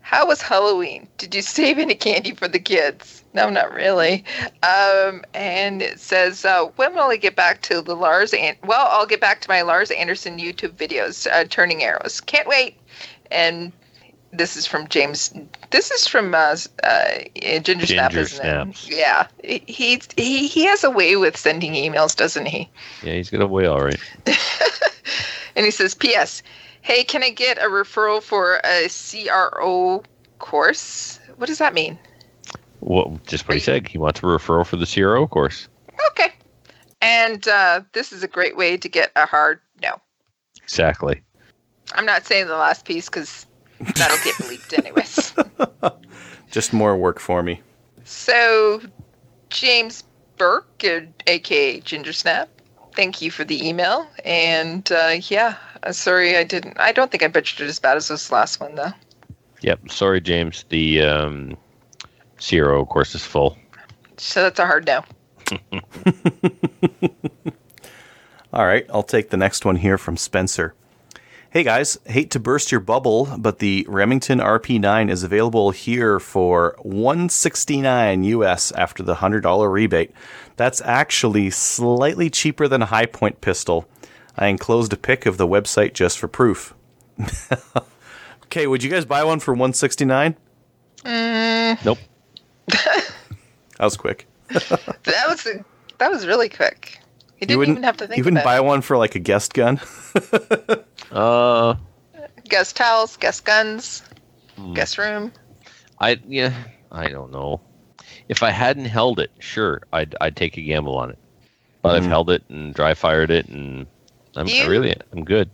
how was Halloween? Did you save any candy for the kids? No, not really. Um, and it says, uh, when will I get back to the Lars? An- well, I'll get back to my Lars Andersen YouTube videos, uh, Turning Arrows. Can't wait. And this is from James. This is from uh, uh, Ginger, Snap, Ginger it? Yeah, he, he he has a way with sending emails, doesn't he? Yeah, he's got a way, all right. And he says, P.S. Hey, can I get a referral for a CRO course? What does that mean? Well, just what he said. He wants a referral for the CRO course. Okay. And uh, this is a great way to get a hard no. Exactly. I'm not saying the last piece because that'll get bleeped anyways. Just more work for me. So, James Burke, aka Ginger Snap, thank you for the email. And uh, yeah, uh, sorry I didn't. I don't think I butchered it as bad as this last one though. Yep. Sorry, James. The um, CRO of course is full. So that's a hard no. All right, I'll take the next one here from Spencer. Hey guys, hate to burst your bubble, but the Remington RP9 is available here for 169 US after the $100 rebate. That's actually slightly cheaper than a Hi-Point pistol. I enclosed a pic of the website just for proof. okay, would you guys buy one for 169? Nope. That was quick. That was that was really quick. You didn't wouldn't even have to think about it. You wouldn't about buy it. one for like a guest gun? Uh, Guest towels, guest guns, Hmm. guest room. I yeah, I don't know. If I hadn't held it, sure, I'd I'd take a gamble on it. But I've held it and dry fired it, and I'm I You- really I'm good.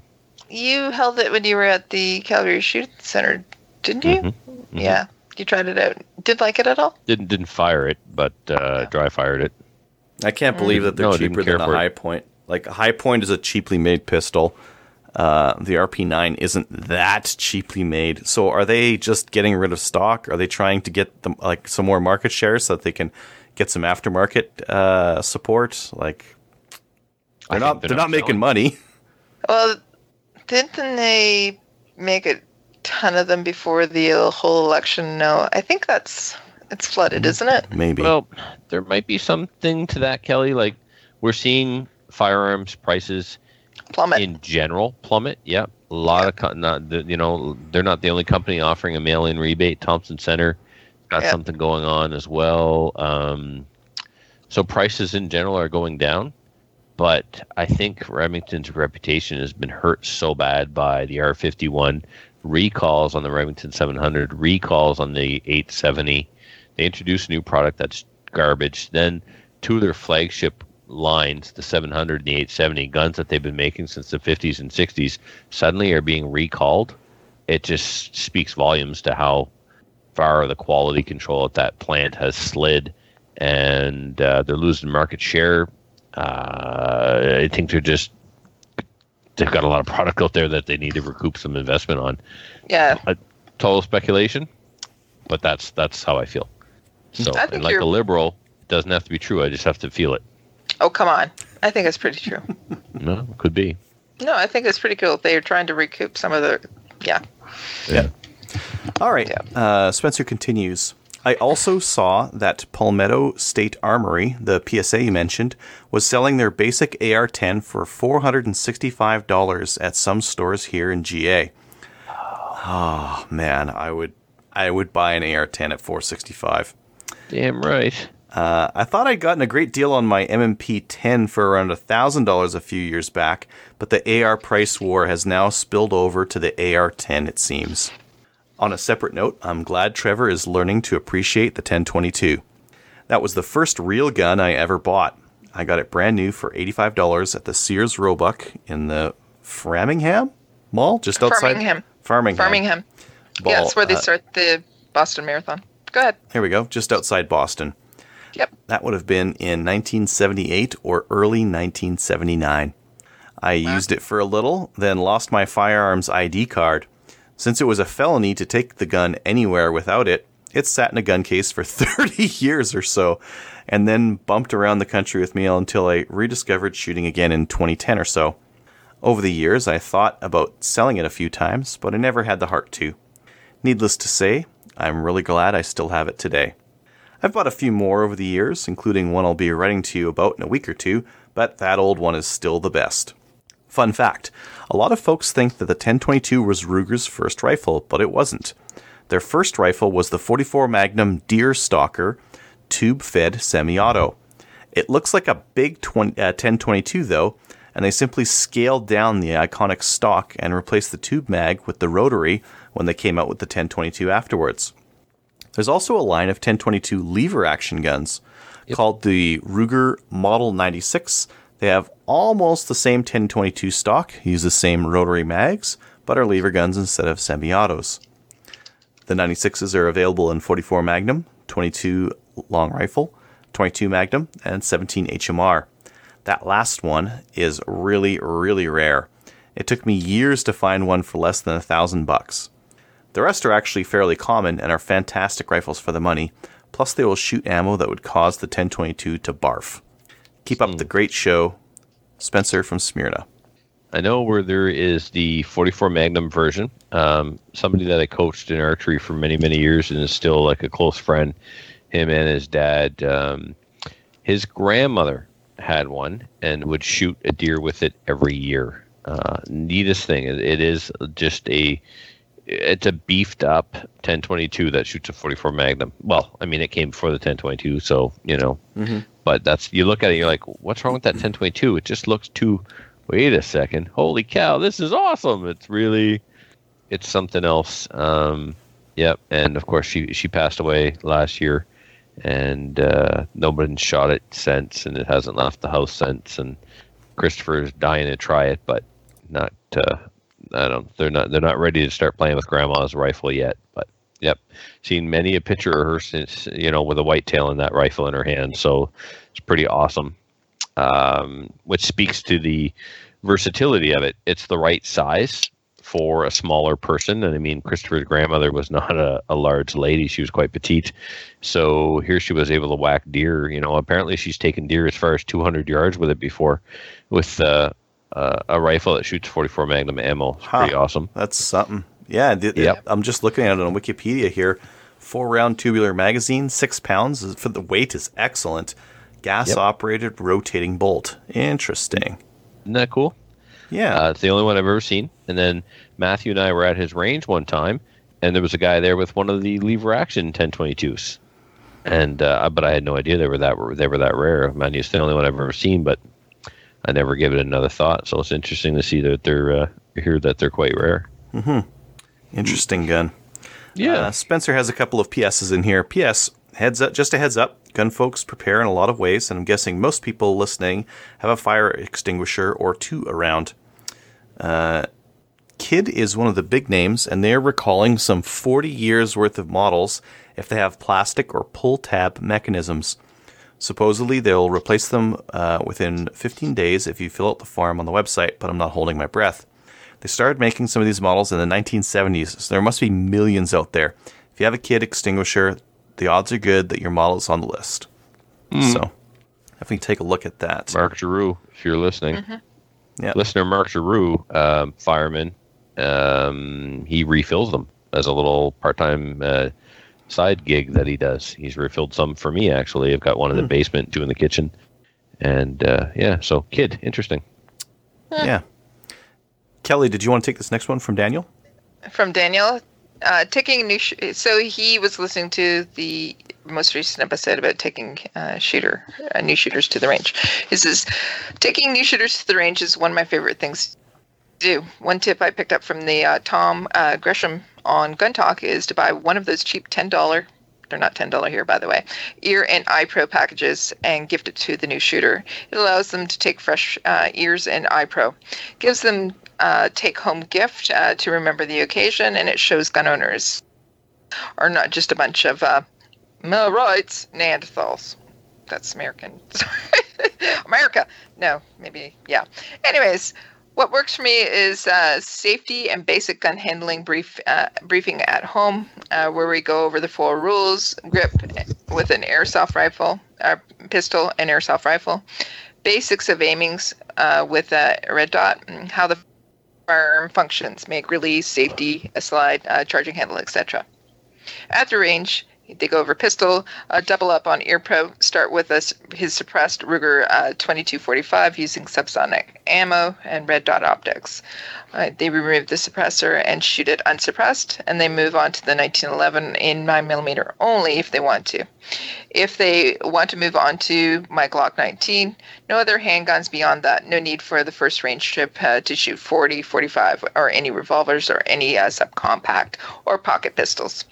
You held it when you were at the Calgary Shoot Center, didn't you? Mhm, Yeah. You tried it out. Did like it at all? Didn't didn't fire it, but uh, dry fired it. I can't believe that they're No, cheaper than a for it. high point. Like a Hi-Point is a cheaply made pistol. Uh, the RP9 isn't that cheaply made. So are they just getting rid of stock? Are they trying to get them like some more market share so that they can get some aftermarket uh, support? Like they're not they're, not making money. Well, didn't they make a ton of them before the uh, whole election? No, I think that's it's flooded, isn't it? Maybe. Well, there might be something to that, Kelly. Like we're seeing firearms prices Plummet. in general plummet. Yep, a lot of co- not the, you know they're not the only company offering a mail-in rebate. Thompson Center got Yeah. something going on as well. Um, so prices in general are going down, but I think Remington's reputation has been hurt so bad by the R51 recalls on the Remington 700, recalls on the 870. They introduced a new product that's garbage. Then two of their flagship lines, the 700 and the 870 guns that they've been making since the 50s and 60s, suddenly are being recalled. It just speaks volumes to how far the quality control at that plant has slid, and uh, they're losing market share. Uh, I think they're just they've got a lot of product out there that they need to recoup some investment on. Yeah. Total speculation, but that's that's how I feel. So, and like a liberal, it doesn't have to be true. I just have to feel it. Oh, come on. I think it's pretty true. No, could be. No, I think it's pretty cool. They're trying to recoup some of the. Yeah. Yeah. All right. Yeah. Uh, Spencer continues. I also saw that Palmetto State Armory, the PSA you mentioned, was selling their basic AR-10 for $465 at some stores here in GA. Oh man, I would I would buy an AR-10 at 465. Damn right. Uh, I thought I'd gotten a great deal on my M&P 10 for around $1,000 a few years back, but the AR price war has now spilled over to the AR 10, it seems. On a separate note, I'm glad Trevor is learning to appreciate the 1022. That was the first real gun I ever bought. I got it brand new for $85 at the Sears Roebuck in the Framingham Mall, just outside Farmingham. Farmingham. Farmingham. Ball, yeah, that's where they uh, start the Boston Marathon. Go ahead. Here we go, just outside Boston. Yep. That would have been in 1978 or early 1979. I used it for a little, then lost my firearms ID card. Since it was a felony to take the gun anywhere without it, it sat in a gun case for 30 years or so, and then bumped around the country with me until I rediscovered shooting again in 2010 or so. Over the years, I thought about selling it a few times, but I never had the heart to. Needless to say, I'm really glad I still have it today. I've bought a few more over the years, including one I'll be writing to you about in a week or two, but that old one is still the best. Fun fact a lot of folks think that the 1022 was Ruger's first rifle, but it wasn't. Their first rifle was the 44 Magnum Deer Stalker tube fed semi auto. It looks like a big 20, uh, 1022 though, and they simply scaled down the iconic stock and replaced the tube mag with the rotary when they came out with the 1022 afterwards. There's also a line of 1022 lever action guns called the Ruger Model 96. They have almost the same 1022 stock, use the same rotary mags, but are lever guns instead of semi autos. The 96s are available in 44 Magnum, 22 long rifle, 22 Magnum, and 17 HMR. That last one is really, really rare. It took me years to find one for less than a thousand bucks. The rest are actually fairly common and are fantastic rifles for the money, plus they will shoot ammo that would cause the 1022 to barf. Keep up the great show. Spencer from Smyrna. I know where there is the 44 Magnum version. Um, somebody that I coached in archery for many, many years and is still like a close friend. Him and his dad. Um, his grandmother had one and would shoot a deer with it every year. Uh, neatest thing. It, it is just a. It's a beefed up 1022 that shoots a 44 Magnum. Well, I mean, it came before the 1022, so you know. But that's you look at it, you're like, what's wrong with that 1022? It just looks too. Wait a second! Holy cow! This is awesome. It's really, it's something else. Um, yep. And of course, she she passed away last year, and uh, nobody's shot it since, and it hasn't left the house since. And Christopher's dying to try it, but not. Uh, I don't. They're not. They're not ready to start playing with Grandma's rifle yet. But yep, seen many a picture of her since you know with a whitetail and that rifle in her hand. So it's pretty awesome. Um, which speaks to the versatility of it. It's the right size for a smaller person. And I mean, Christopher's grandmother was not a, a large lady; she was quite petite. So here she was able to whack deer. You know, apparently she's taken deer as far as 200 yards with it before, with uh, uh, a rifle that shoots 44 Magnum ammo. It's Huh. pretty awesome. That's something. Yeah, th- Yep. I'm just looking at it on Wikipedia here. Four round tubular magazine, six pounds. is- For the weight is excellent. Gas operated rotating bolt. Interesting. Isn't that cool? Yeah. Uh, it's the only one I've ever seen. And then Matthew and I were at his range one time, and there was a guy there with one of the lever action 1022s. And uh, but I had no idea they were that they were that rare. Man, it's the only one I've ever seen, but I never gave it another thought. So it's interesting to see that they're uh, hear that they're quite rare. Interesting gun. Yeah, Uh, Spencer has a couple of PSs in here. PS, heads up, just a heads up. Gun folks prepare in a lot of ways, and I'm guessing most people listening have a fire extinguisher or two around. Uh, Kidde is one of the big names, and they're recalling some 40 years worth of models if they have plastic or pull tab mechanisms. Supposedly, they'll replace them uh, within 15 days if you fill out the form on the website, but I'm not holding my breath. They started making some of these models in the 1970s, so there must be millions out there. If you have a Kidde extinguisher, the odds are good that your model is on the list. So, if Definitely take a look at that. Mark Giroux, if you're listening, Yeah. listener Mark Giroux, um, fireman, um, he refills them as a little part-time uh, side gig that he does. He's refilled some for me actually. I've got one in the basement, two in the kitchen, and uh, yeah. So Kidde, interesting. Yeah. Kelly, did you want to take this next one from Daniel? from Daniel. Uh, taking a new sh- so he was listening to the most recent episode about taking uh, shooter uh, new shooters to the range. He says taking new shooters to the range is one of my favorite things to do. One tip I picked up from the uh, Tom uh, Gresham on Gun Talk is to buy one of those cheap ten dollar. They're not ten dollar here, by the way. Ear and eye pro packages and gift it to the new shooter. It allows them to take fresh uh, ears and eye pro. Gives them uh, take home gift uh, to remember the occasion, and it shows gun owners are not just a bunch of uh, "my rights Neanderthals. That's American. Sorry. America. No, maybe, yeah. Anyways, what works for me is uh, safety and basic gun handling brief uh, briefing at home, uh, where we go over the four rules: grip with an airsoft rifle, uh, pistol, and airsoft rifle. Basics of aimings uh, with a red dot, how the firearm functions, make release, safety, a slide, uh, charging handle, etc. At the range, they go over pistol, uh, double up on ear pro, start with us his suppressed Ruger uh, 2245 using subsonic ammo and red dot optics. Uh, they remove the suppressor and shoot it unsuppressed, and they move on to the 1911 in 9mm only if they want to. If they want to move on to my Glock 19, no other handguns beyond that. No need for the first range trip uh, to shoot 40, 45, or any revolvers or any uh, subcompact or pocket pistols.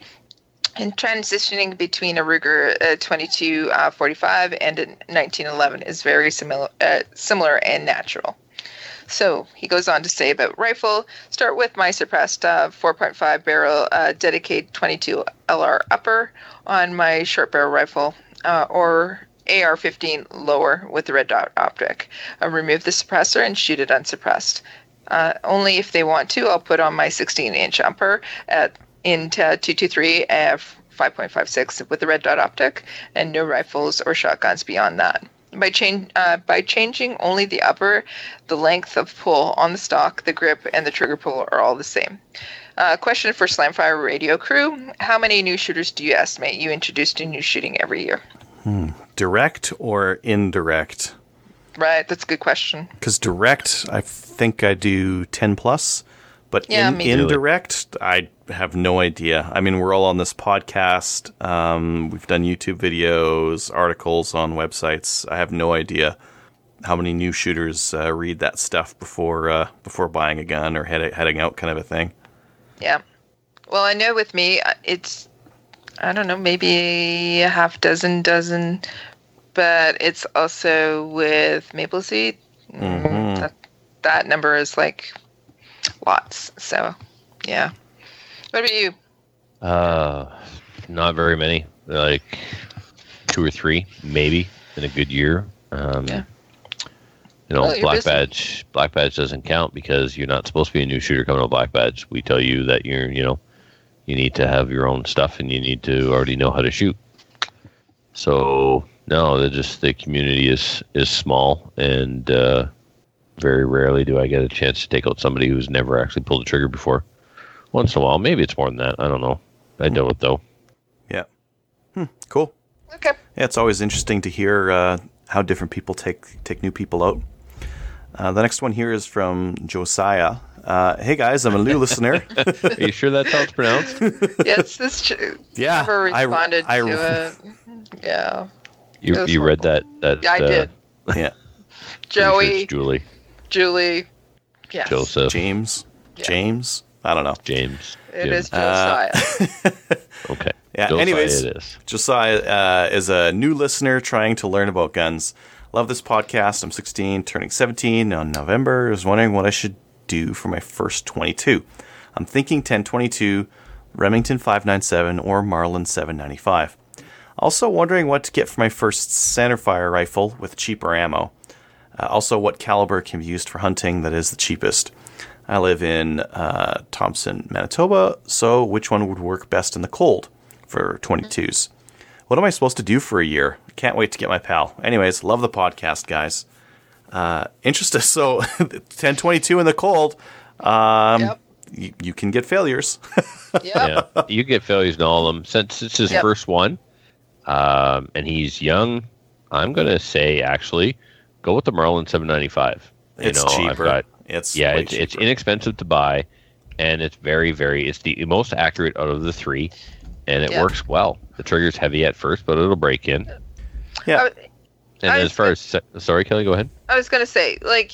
And transitioning between a Ruger uh, 22 uh, 45 and a 1911 is very similar, uh, similar and natural. So he goes on to say about rifle. Start with my suppressed uh, 4.5 barrel uh, dedicated 22 LR upper on my short barrel rifle, uh, or AR-15 lower with the red dot optic. Remove the suppressor and shoot it unsuppressed. Only if they want to, I'll put on my 16-inch upper at into 223 f 5.56 with the red dot optic, and no rifles or shotguns beyond that. By, change, uh, by changing only the upper, the length of pull on the stock, the grip, and the trigger pull are all the same. Uh, question for Slamfire Radio crew: How many new shooters do you estimate you introduce to new shooting every year? Direct or indirect? Right, that's a good question. Because direct, I think I do 10 plus, but Yeah, in, indirect, I have no idea. I mean, we're all on this podcast. Um, we've done YouTube videos, articles on websites. I have no idea how many new shooters uh, read that stuff before uh, before buying a gun or head, heading out, kind of a thing. Yeah. Well, I know with me, uh, it's, I don't know, maybe a half dozen, dozen, but it's also with Maple Seed. Mm, Mhm. That, that number is like lots. So, yeah. What about you? Uh, not very many. Like two or three, maybe in a good year. Um, Yeah. You know, Well, black busy. badge. Black badge doesn't count because you're not supposed to be a new shooter coming to black badge. We tell you that you're, you know, you need to have your own stuff and you need to already know how to shoot. So no, they're just the community is is small and uh, very rarely do I get a chance to take out somebody who's never actually pulled a trigger before. Once in a while, maybe it's more than that. I don't know. I know it though. Yeah. Hmm, cool. Okay. Yeah, it's always interesting to hear uh, how different people take take new people out. Uh, the next one here is from Josiah. Uh, hey guys, I'm a new listener. Are you sure that's how it's pronounced? yes, this true. Yeah, never I- responded I- to it. Yeah. You It was you read that that Yeah, I uh, did. yeah, pretty sure Joey, Julie, Julie. Yes. Joseph, James, Yeah. James. I don't know. James. It Jim. is Uh, Josiah. okay. Yeah, Josiah anyways. it is. Josiah uh, is a new listener trying to learn about guns. Love this podcast. I'm 16, turning 17 on November. I was wondering what I should do for my first 22. I'm thinking 1022, Remington 597, or Marlin 795. Also wondering what to get for my first centerfire rifle with cheaper ammo. Uh, also, what caliber can be used for hunting that is the cheapest. I live in uh, Thompson, Manitoba, so which one would work best in the cold for 22s? what am I supposed to do for a year? Can't wait to get my PAL. Anyways, love the podcast, guys. Uh, interested. So 1022 in the cold. Um, Yep. you, you can get failures. Yep. yeah, you get failures in all of them. Since it's his Yep. first one, um, and he's young, I'm gonna say actually go with the Marlin 795. You it's know, cheaper. got- it's yeah, way it's, it's inexpensive to buy, and it's very, very. It's the most accurate out of the three, and it Yeah. works well. The trigger's heavy at first, but it'll break in. Yeah. I- And I as far as se- sorry, Kelly, go ahead. I was gonna say, like,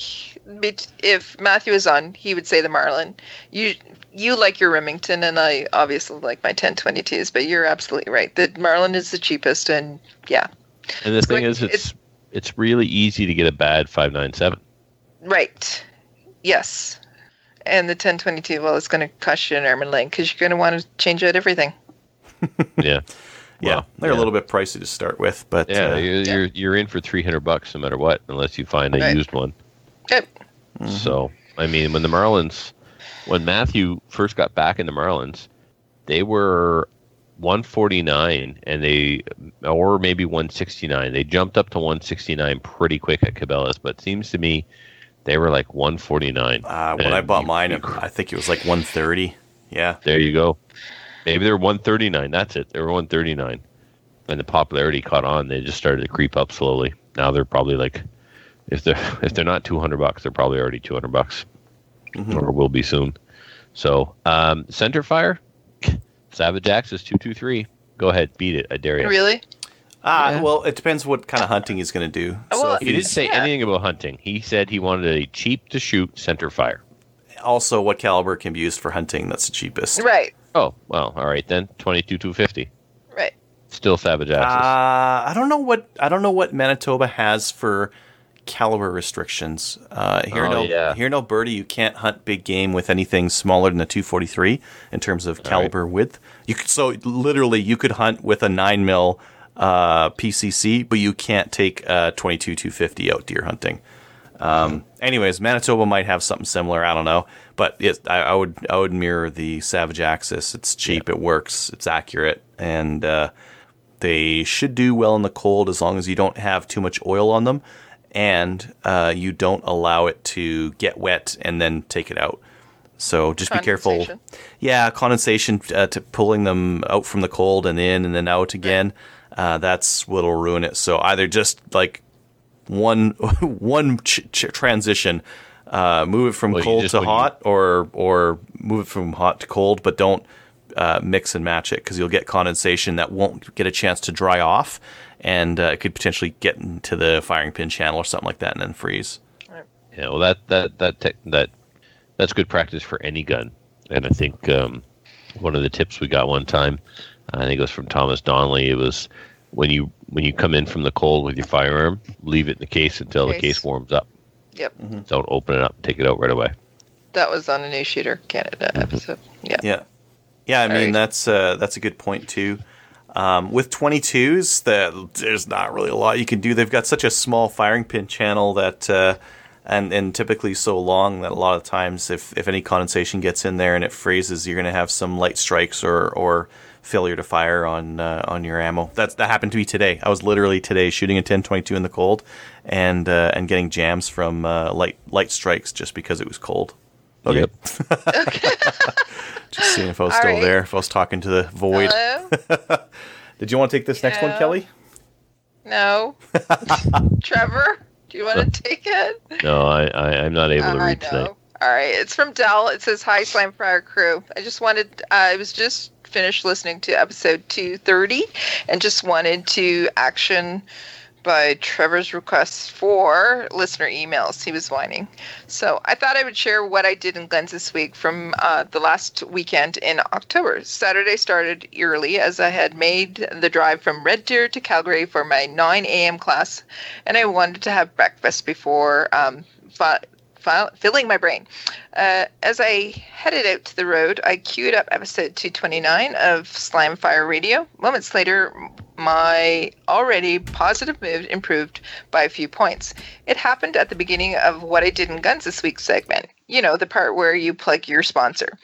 if Matthew was on, he would say the Marlin. You you like your Remington, and I obviously like my 1022s. But you're absolutely right. The Marlin is the cheapest, and yeah, And the thing going- is, it's it's really easy to get a bad 597. right. Yes, and the 1022, well, it's gonna cost you an arm and leg because you're gonna want to change out everything. Yeah, yeah, well, they're yeah. a little bit pricey to start with, but yeah, uh, you're, you're you're in for 300 bucks no matter what, unless you find a Right. used one. Yep. So, I mean, when the Marlins, when Matthew first got back in the Marlins, they were 149 and they, or maybe 169. They jumped up to 169 pretty quick at Cabela's, but it seems to me they were like 149. uh, when I bought mine, I think it was like 130. Yeah, there you go. Maybe they're 139. That's it. They were 139. And the popularity caught on. They just started to creep up slowly. Now they're probably like, if they're if they're not 200 bucks, they're probably already 200 bucks, or will be soon. So um, center fire, Savage Axis 223. Go ahead, beat it. I dare you. Really? Uh, Yeah. Well, it depends what kind of hunting he's going to do. Oh, so well, if He didn't say Yeah. anything about hunting. He said he wanted a cheap to shoot center fire. also what caliber can be used for hunting, that's the cheapest. Right. Oh well, all right then. 22 250. Right. Still Savage Uh, Axes. I don't know what I don't know what Manitoba has for caliber restrictions. Uh, here, Oh, in Al- yeah. here Alberta, you can't hunt big game with anything smaller than a 243 in terms of caliber width. You could, so literally you could hunt with a nine mil uh, PCC, but you can't take a 22 250 out deer hunting. Um, anyways, Manitoba might have something similar. I don't know, but it, I, I would I would mirror the Savage Axis. It's cheap, it works, it's accurate, and uh, they should do well in the cold as long as you don't have too much oil on them, and uh, you don't allow it to get wet and then take it out. So just be careful. Yeah, condensation uh, to pulling them out from the cold and in and then out again. Uh, that's what'll ruin it. So either just like one one ch- ch- transition, uh, move it from Well, cold to when you- hot, or or move it from hot to cold, but don't uh, mix and match it because you'll get condensation that won't get a chance to dry off, and uh, it could potentially get into the firing pin channel or something like that, and then freeze. Yeah, well, that that that tech that that's good practice for any gun. And I think um, one of the tips we got one time, I think it was from Thomas Donnelly. It was when you when you come in from the cold with your firearm, leave it in the case until the Case. case warms up. Yep. Don't open it up. And take it out right away. That was on a New Shooter Canada episode. Yeah. Yeah, yeah. I mean Alright. that's uh, that's a good point too. Um, with 22s, that there's not really a lot you can do. They've got such a small firing pin channel that, uh, and and typically so long that a lot of times, if if any condensation gets in there and it freezes, you're going to have some light strikes or or failure to fire on uh, on your ammo. That's that happened to me today. I was literally today shooting a 1022 in the cold, and uh, and getting jams from uh, light light strikes just because it was cold. Okay. Yep. Just seeing if I was All still right. there, if I was talking to the void. Hello? Did you want to take this next one, Kelly? No. Trevor, do you want to take it? No, I, I I'm not able to I read tonight. All right. It's from Dell. It says, Hi, Slamfire crew. I just wanted, uh, I was just finished listening to episode 230 and just wanted to action by Trevor's request for listener emails. He was whining. So I thought I would share what I did in Glens this week from uh, the last weekend in October. Saturday started early as I had made the drive from Red Deer to Calgary for my 9 a.m. class, and I wanted to have breakfast before um, fi- fi- filling my brain. Uh, as I headed out to the road, I queued up episode 229 of Slamfire Radio. Moments later, my already positive mood improved by a few points. It happened at the beginning of What I Did in Guns this week segment. You know, the part where you plug your sponsor.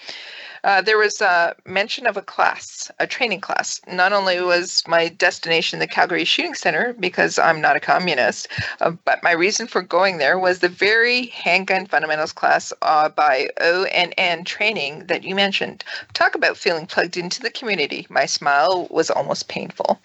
Uh, there was a mention of a class, a training class. Not only was my destination the Calgary Shooting Center because I'm not a communist, uh, but my reason for going there was the very handgun fundamentals class uh, by ONN Training that you mentioned. Talk about feeling plugged into the community. My smile was almost painful.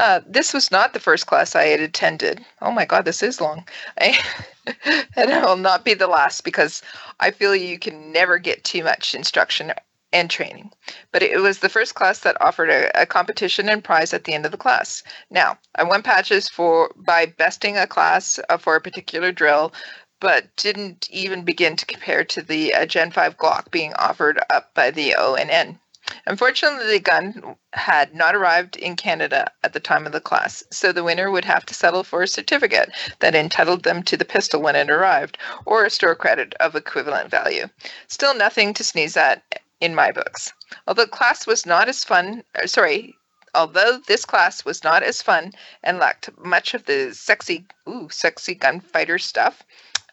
Uh, this was not the first class I had attended. Oh my God, this is long. I, and it will not be the last because I feel you can never get too much instruction and training. But it was the first class that offered a, a, competition and prize at the end of the class. Now, I won patches for by besting a class uh, for a particular drill, but didn't even begin to compare to the uh, Gen 5 Glock being offered up by the ONN. Unfortunately, the gun had not arrived in Canada at the time of the class, so the winner would have to settle for a certificate that entitled them to the pistol when it arrived, or a store credit of equivalent value. Still nothing to sneeze at in my books. Although class was not as fun, uh, sorry, although this class was not as fun and lacked much of the sexy, ooh, sexy gunfighter stuff,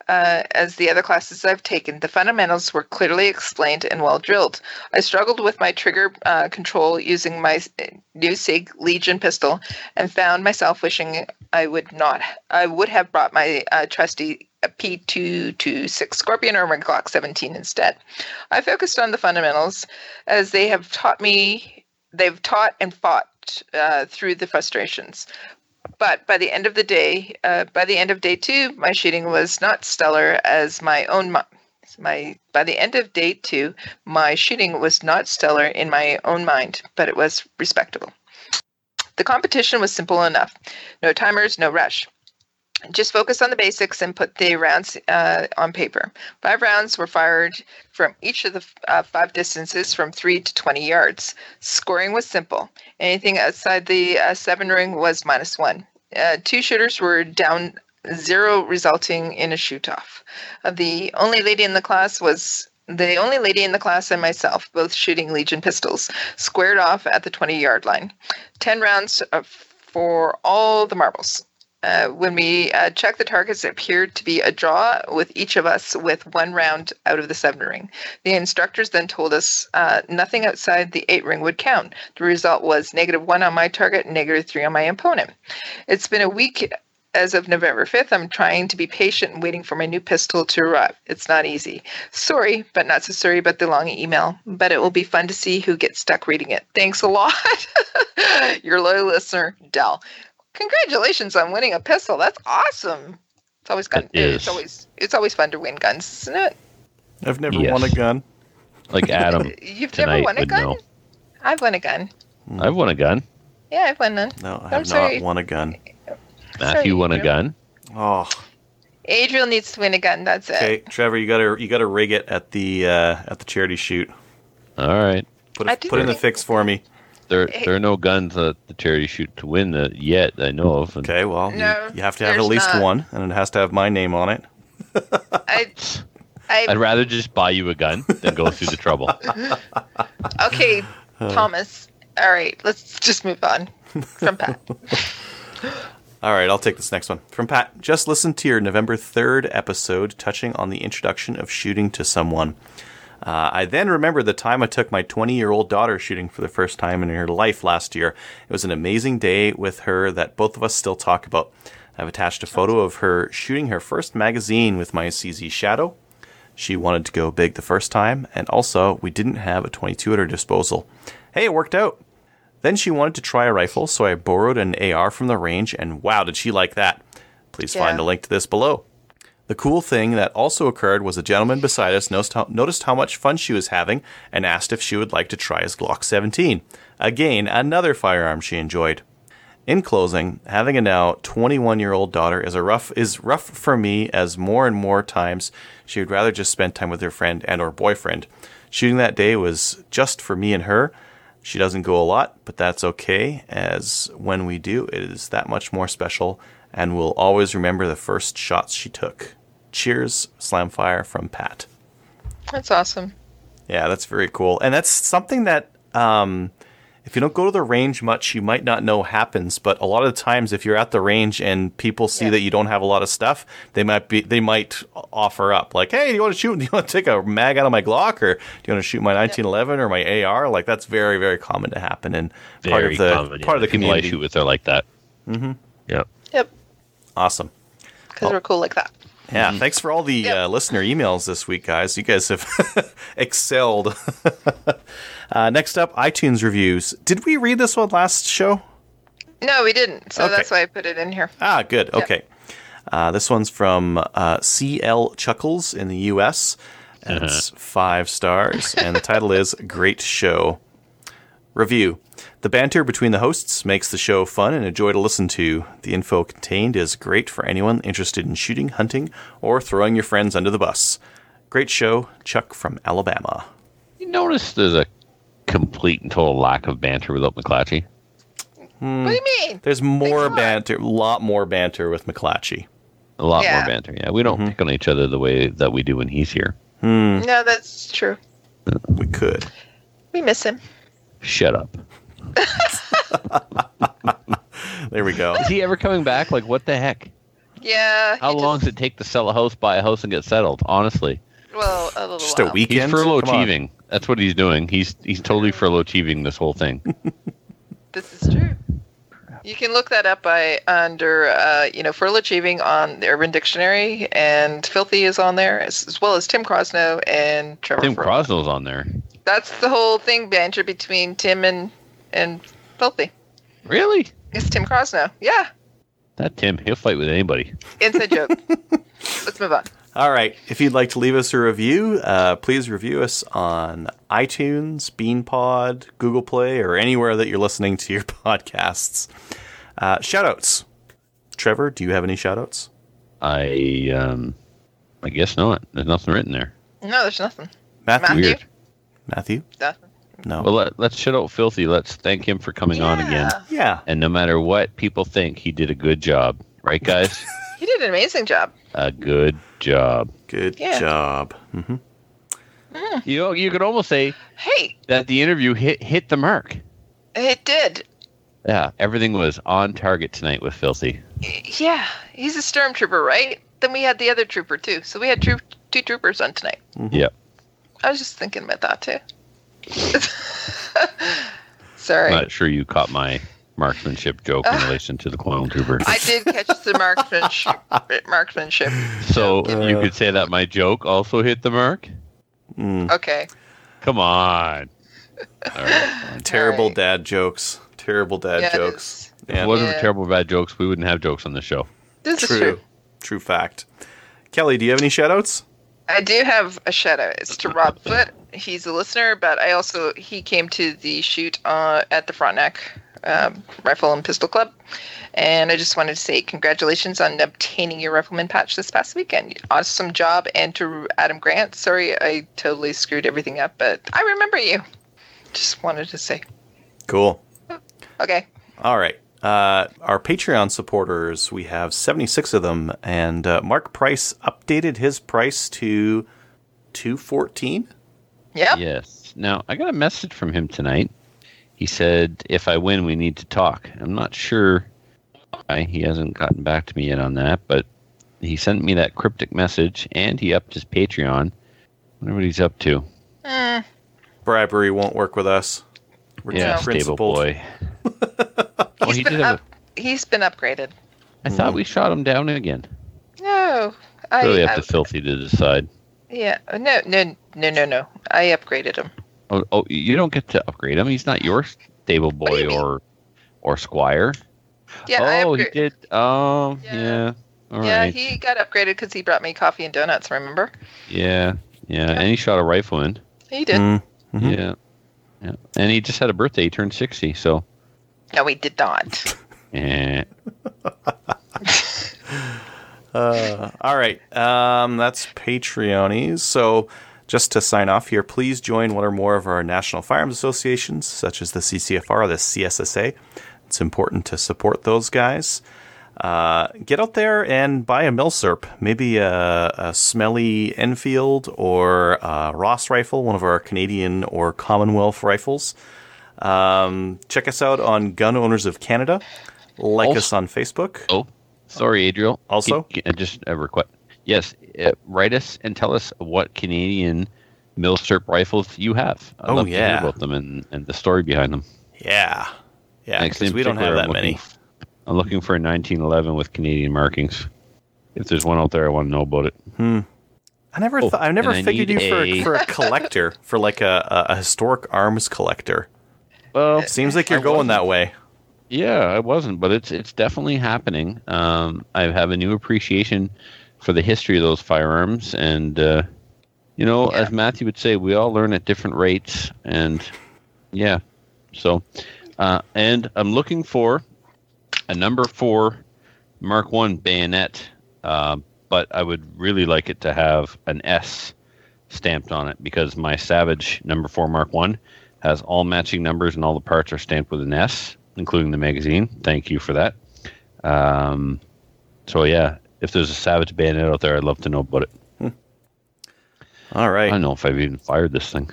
uh, as the other classes I've taken, the fundamentals were clearly explained and well drilled. I struggled with my trigger uh, control using my new SIG Legion pistol and found myself wishing I would not. I would have brought my uh, trusty P226 Scorpion or my Glock 17 instead. I focused on the fundamentals as they have taught me. They've taught and fought uh, through the frustrations but by the end of the day, uh, by the end of day two, my shooting was not stellar as my own. My by the end of day two, my shooting was not stellar in my own mind, but it was respectable. The competition was simple enough: no timers, no rush. Just focus on the basics and put the rounds uh, on paper. Five rounds were fired from each of the uh, five distances from 3 to 20 yards. Scoring was simple. Anything outside the uh, seven ring was minus one. Uh, two shooters were down zero, resulting in a shoot off. The only lady in the class was the only lady in the class and myself, both shooting Legion pistols, squared off at the 20 yard line. 10 rounds uh, for all the marbles. Uh, when we uh, checked the targets, it appeared to be a draw with each of us with one round out of the seven ring. The instructors then told us uh, nothing outside the eight ring would count. The result was negative one on my target, negative three on my opponent. It's been a week as of November 5th, I'm trying to be patient and waiting for my new pistol to arrive. It's not easy. Sorry, but not so sorry about the long email. But it will be fun to see who gets stuck reading it. Thanks a lot. Your loyal listener, Dell congratulations on winning a pistol. That's awesome. It's always gun. It's always it's always fun to win guns, isn't it? I've never yes. won a gun. Like Adam. You've never won a gun. Know. I've won a gun. I've won a gun. Yeah, I've won one. No, I have I'm not sorry. won a gun. Matthew sorry, won a gun. Oh. Adriel needs to win a gun. That's it. Okay, Trevor, you gotta you gotta rig it at the uh, at the charity shoot. All right. Put it, put in the fix for me. There, there are no guns that the charity shoot to win that yet. I know of. And okay, well, no, you, you, have to have at least not. one, and it has to have my name on it. I, I, would rather just buy you a gun than go through the trouble. okay, Thomas. All right, let's just move on from Pat. All right, I'll take this next one. From Pat, just listen to your November 3rd episode touching on the introduction of shooting to someone. Uh, I then remember the time I took my 20 year old daughter shooting for the first time in her life last year. It was an amazing day with her that both of us still talk about. I've attached a photo of her shooting her first magazine with my CZ Shadow. She wanted to go big the first time, and also we didn't have a 22 at her disposal. Hey, it worked out. Then she wanted to try a rifle, so I borrowed an AR from the range, and wow, did she like that! Please yeah. find a link to this below. The cool thing that also occurred was a gentleman beside us noticed how, much fun she was having and asked if she would like to try his Glock 17. Again, another firearm she enjoyed. In closing, having a now 21 year old daughter is rough is rough for me as more and more times she would rather just spend time with her friend and or boyfriend. Shooting that day was just for me and her. She doesn't go a lot, but that's okay as when we do, it is that much more special and will always remember the first shots she took. Cheers, Slamfire from Pat. That's awesome. Yeah, that's very cool. And that's something that um, if you don't go to the range much, you might not know happens. But a lot of the times, if you're at the range and people see Yeah. that you don't have a lot of stuff, they might be they might offer up like, "Hey, do you want to shoot? Do you want to take a mag out of my Glock, or do you want to shoot my 1911 or my AR?" Like that's very very common to happen and part of the common. yeah. part of the people I shoot with are like that. Mm-hmm. Yep. Yep, Awesome. because we're cool like that. Yeah, thanks for all the Yep. uh, listener emails this week, guys. You guys have excelled. uh, next up, iTunes reviews. Did we read this one last show? No, we didn't. So Okay. that's why I put it in here. Ah, good. Okay. Uh, this one's from uh, CL Chuckles in the U.S. And it's five stars, and the title is "Great Show." Review: The banter between the hosts makes the show fun and a joy to listen to. The info contained is great for anyone interested in shooting, hunting, or throwing your friends under the bus. Great show, Chuck from Alabama. You notice there's a complete and total lack of banter without McClatchy. Hmm. What do you mean? There's more banter, a lot more banter with McClatchy. A lot Yeah. more banter. Yeah, we don't pick on each other the way that we do when he's here. No, that's true. We could. We miss him. Shut up. There we go. Is he ever coming back? Like, what the heck? Yeah. How long just- does it take to sell a house, buy a house, and get settled? Honestly, Well, a little Just a while. week. he's Weekend? furlough achieving. That's what he's doing. He's he's totally furlough achieving this whole thing. This is true. You can look that up by under uh, you know Furl Achieving on the Urban Dictionary, and Filthy is on there as, as well as Tim Crosno and Trevor. Tim Furl. Crosnell's on there. That's the whole thing banter between Tim and and Filthy. Really? It's Tim Crosno. Yeah, That Tim, he'll fight with anybody. inside joke. Let's move on. All right. If you'd like to leave us a review, uh, please review us on iTunes, BeanPod, Google Play, or anywhere that you're listening to your podcasts. Uh, shoutouts. Trevor, do you have any shoutouts? I um, I guess not. There's nothing written there. No, there's nothing. Matthew? Matthew? Weird. Matthew? Nothing. No. Well, let, let's shut out Filthy. Let's thank him for coming on again. Yeah. yeah. And no matter what people think, he did a good job. Right, guys? He did an amazing job. a good job. Good Yeah. job. hmm You know, you could almost say Hey, that the interview hit hit the mark. it did. Yeah, everything was on target tonight with Filthy. Yeah, he's a stormtrooper, right? Then we had the other trooper too. So we had troop, two troopers on tonight. Yep. I was just thinking about that too. Sorry. I'm Not sure you caught my marksmanship joke in relation to the clone trooper. I did catch the marksmanship. marksmanship. So Uh, you could say that my joke also hit the mark. Okay. Come on. All right. Terrible Alright. dad jokes. Terrible dad Yeah, jokes. If it wasn't Yeah. terrible bad jokes, we wouldn't have jokes on the show. This is True. true. True fact. Kelly, do you have any shoutouts? I do have a shout out. It's to Rob Foot. He's a listener, but I also he came to the shoot uh, at the Frontenac um, Rifle and Pistol Club, and I just wanted to say congratulations on obtaining your rifleman patch this past weekend. Awesome job, and to Adam Grant. Sorry, I totally screwed everything up, but I remember you. Just wanted to say. Cool. Okay. All right. Uh, our Patreon supporters, we have 76 of them, and uh, Mark Price updated his price to 214. Yep. Yes. Now, I got a message from him tonight. He said, if I win, we need to talk. I'm not sure why. He hasn't gotten back to me yet on that, but he sent me that cryptic message and he upped his Patreon. wonder what he's up to. Mm, Bribery won't work with us. We're Yeah, too stable principled. boy. well, he's he been did have up, he's been upgraded. I thought we shot him down again. No. I, Really I- up to Filthy to decide. yeah. No. No. No. No. No. I upgraded him. Oh, oh, you don't get to upgrade him. He's not your stable boy you or or squire. Yeah. I oh, he did. Oh, Yeah. yeah. All right. yeah, he got upgraded because he brought me coffee and donuts. Remember? Yeah, yeah, and he shot a rifleman. He did. Mm. Mhm. Yeah, yeah, and he just had a birthday. He turned sixty, so No, we did not. eh. Uh, all right. Um, that's Patreonies. So, just to sign off here, please join one or more of our national firearms associations, such as the CCFR or the CSSA. It's important to support those guys. Uh, get out there and buy a Milsurp, maybe a, a smelly Enfield or a Ross rifle, one of our Canadian or Commonwealth rifles. Um, check us out on Gun Owners of Canada. Like Also- us on Facebook. Oh, sorry, Adriel. Also? Can- can- just a request. Yes, uh, write us and tell us what Canadian Milsurp rifles you have. I'd Oh, love to yeah. hear about them and, and the story behind them. Yeah, yeah, because we don't have that I'm many. looking I'm looking for a 1911 with Canadian markings. If there's one out there, I want to know about it. Hmm. I never, Oh, th- I never and I figured you need for a- for a collector, for like a, a, a historic arms collector. Well, Seems like you're I going wasn't. that way. Yeah, I wasn't, but it's it's definitely happening. Um, I have a new appreciation for the history of those firearms, and uh, you know, Yeah. as Matthew would say, we all learn at different rates, and yeah. So, uh, and I'm looking for a number four Mark One bayonet, uh, but I would really like it to have an S stamped on it because my Savage number four Mark One has all matching numbers and all the parts are stamped with an S, including the magazine. Thank you for that. Um, so yeah, if there's a Savage bayonet out there, I'd love to know about it. All right, I don't know if I've even fired this thing.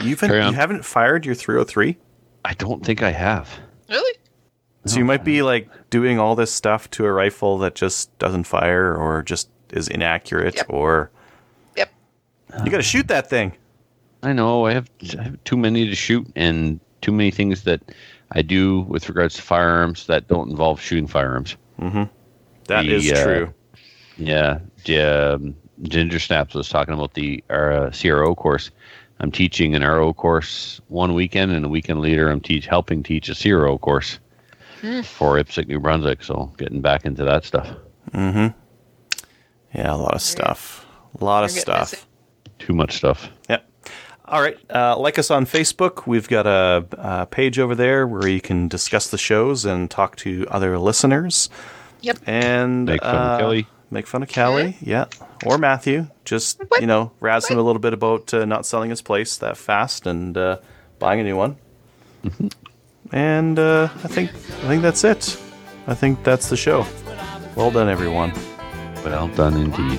you've carry you on. haven't fired your 303, I don't think I have. Really? so you might be like doing all this stuff to a rifle that just doesn't fire or just is inaccurate, Yep. or Yep. you got to shoot that thing. I know I have, I have too many to shoot and too many things that I do with regards to firearms that don't involve shooting firearms. That The, is uh, true. Yeah, yeah. um, Ginger Snaps was talking about the uh, CRO course. I'm teaching an RO course one weekend, and a weekend later, I'm teach helping teach a CRO course for IPSC New Brunswick. So getting back into that stuff. Yeah, a lot of stuff. A lot of You're getting stuff. Too much stuff. Yep. All right. Uh, like us on Facebook. We've got a, a page over there where you can discuss the shows and talk to other listeners. Yep. And Make fun of uh, Kelly. Make fun of Kelly. Yeah. Or Matthew. Just What? you know, razz him a little bit about uh, not selling his place that fast and uh, buying a new one. Mm-hmm. And uh, I think I think that's it. I think that's the show. Well done, everyone. Well done indeed.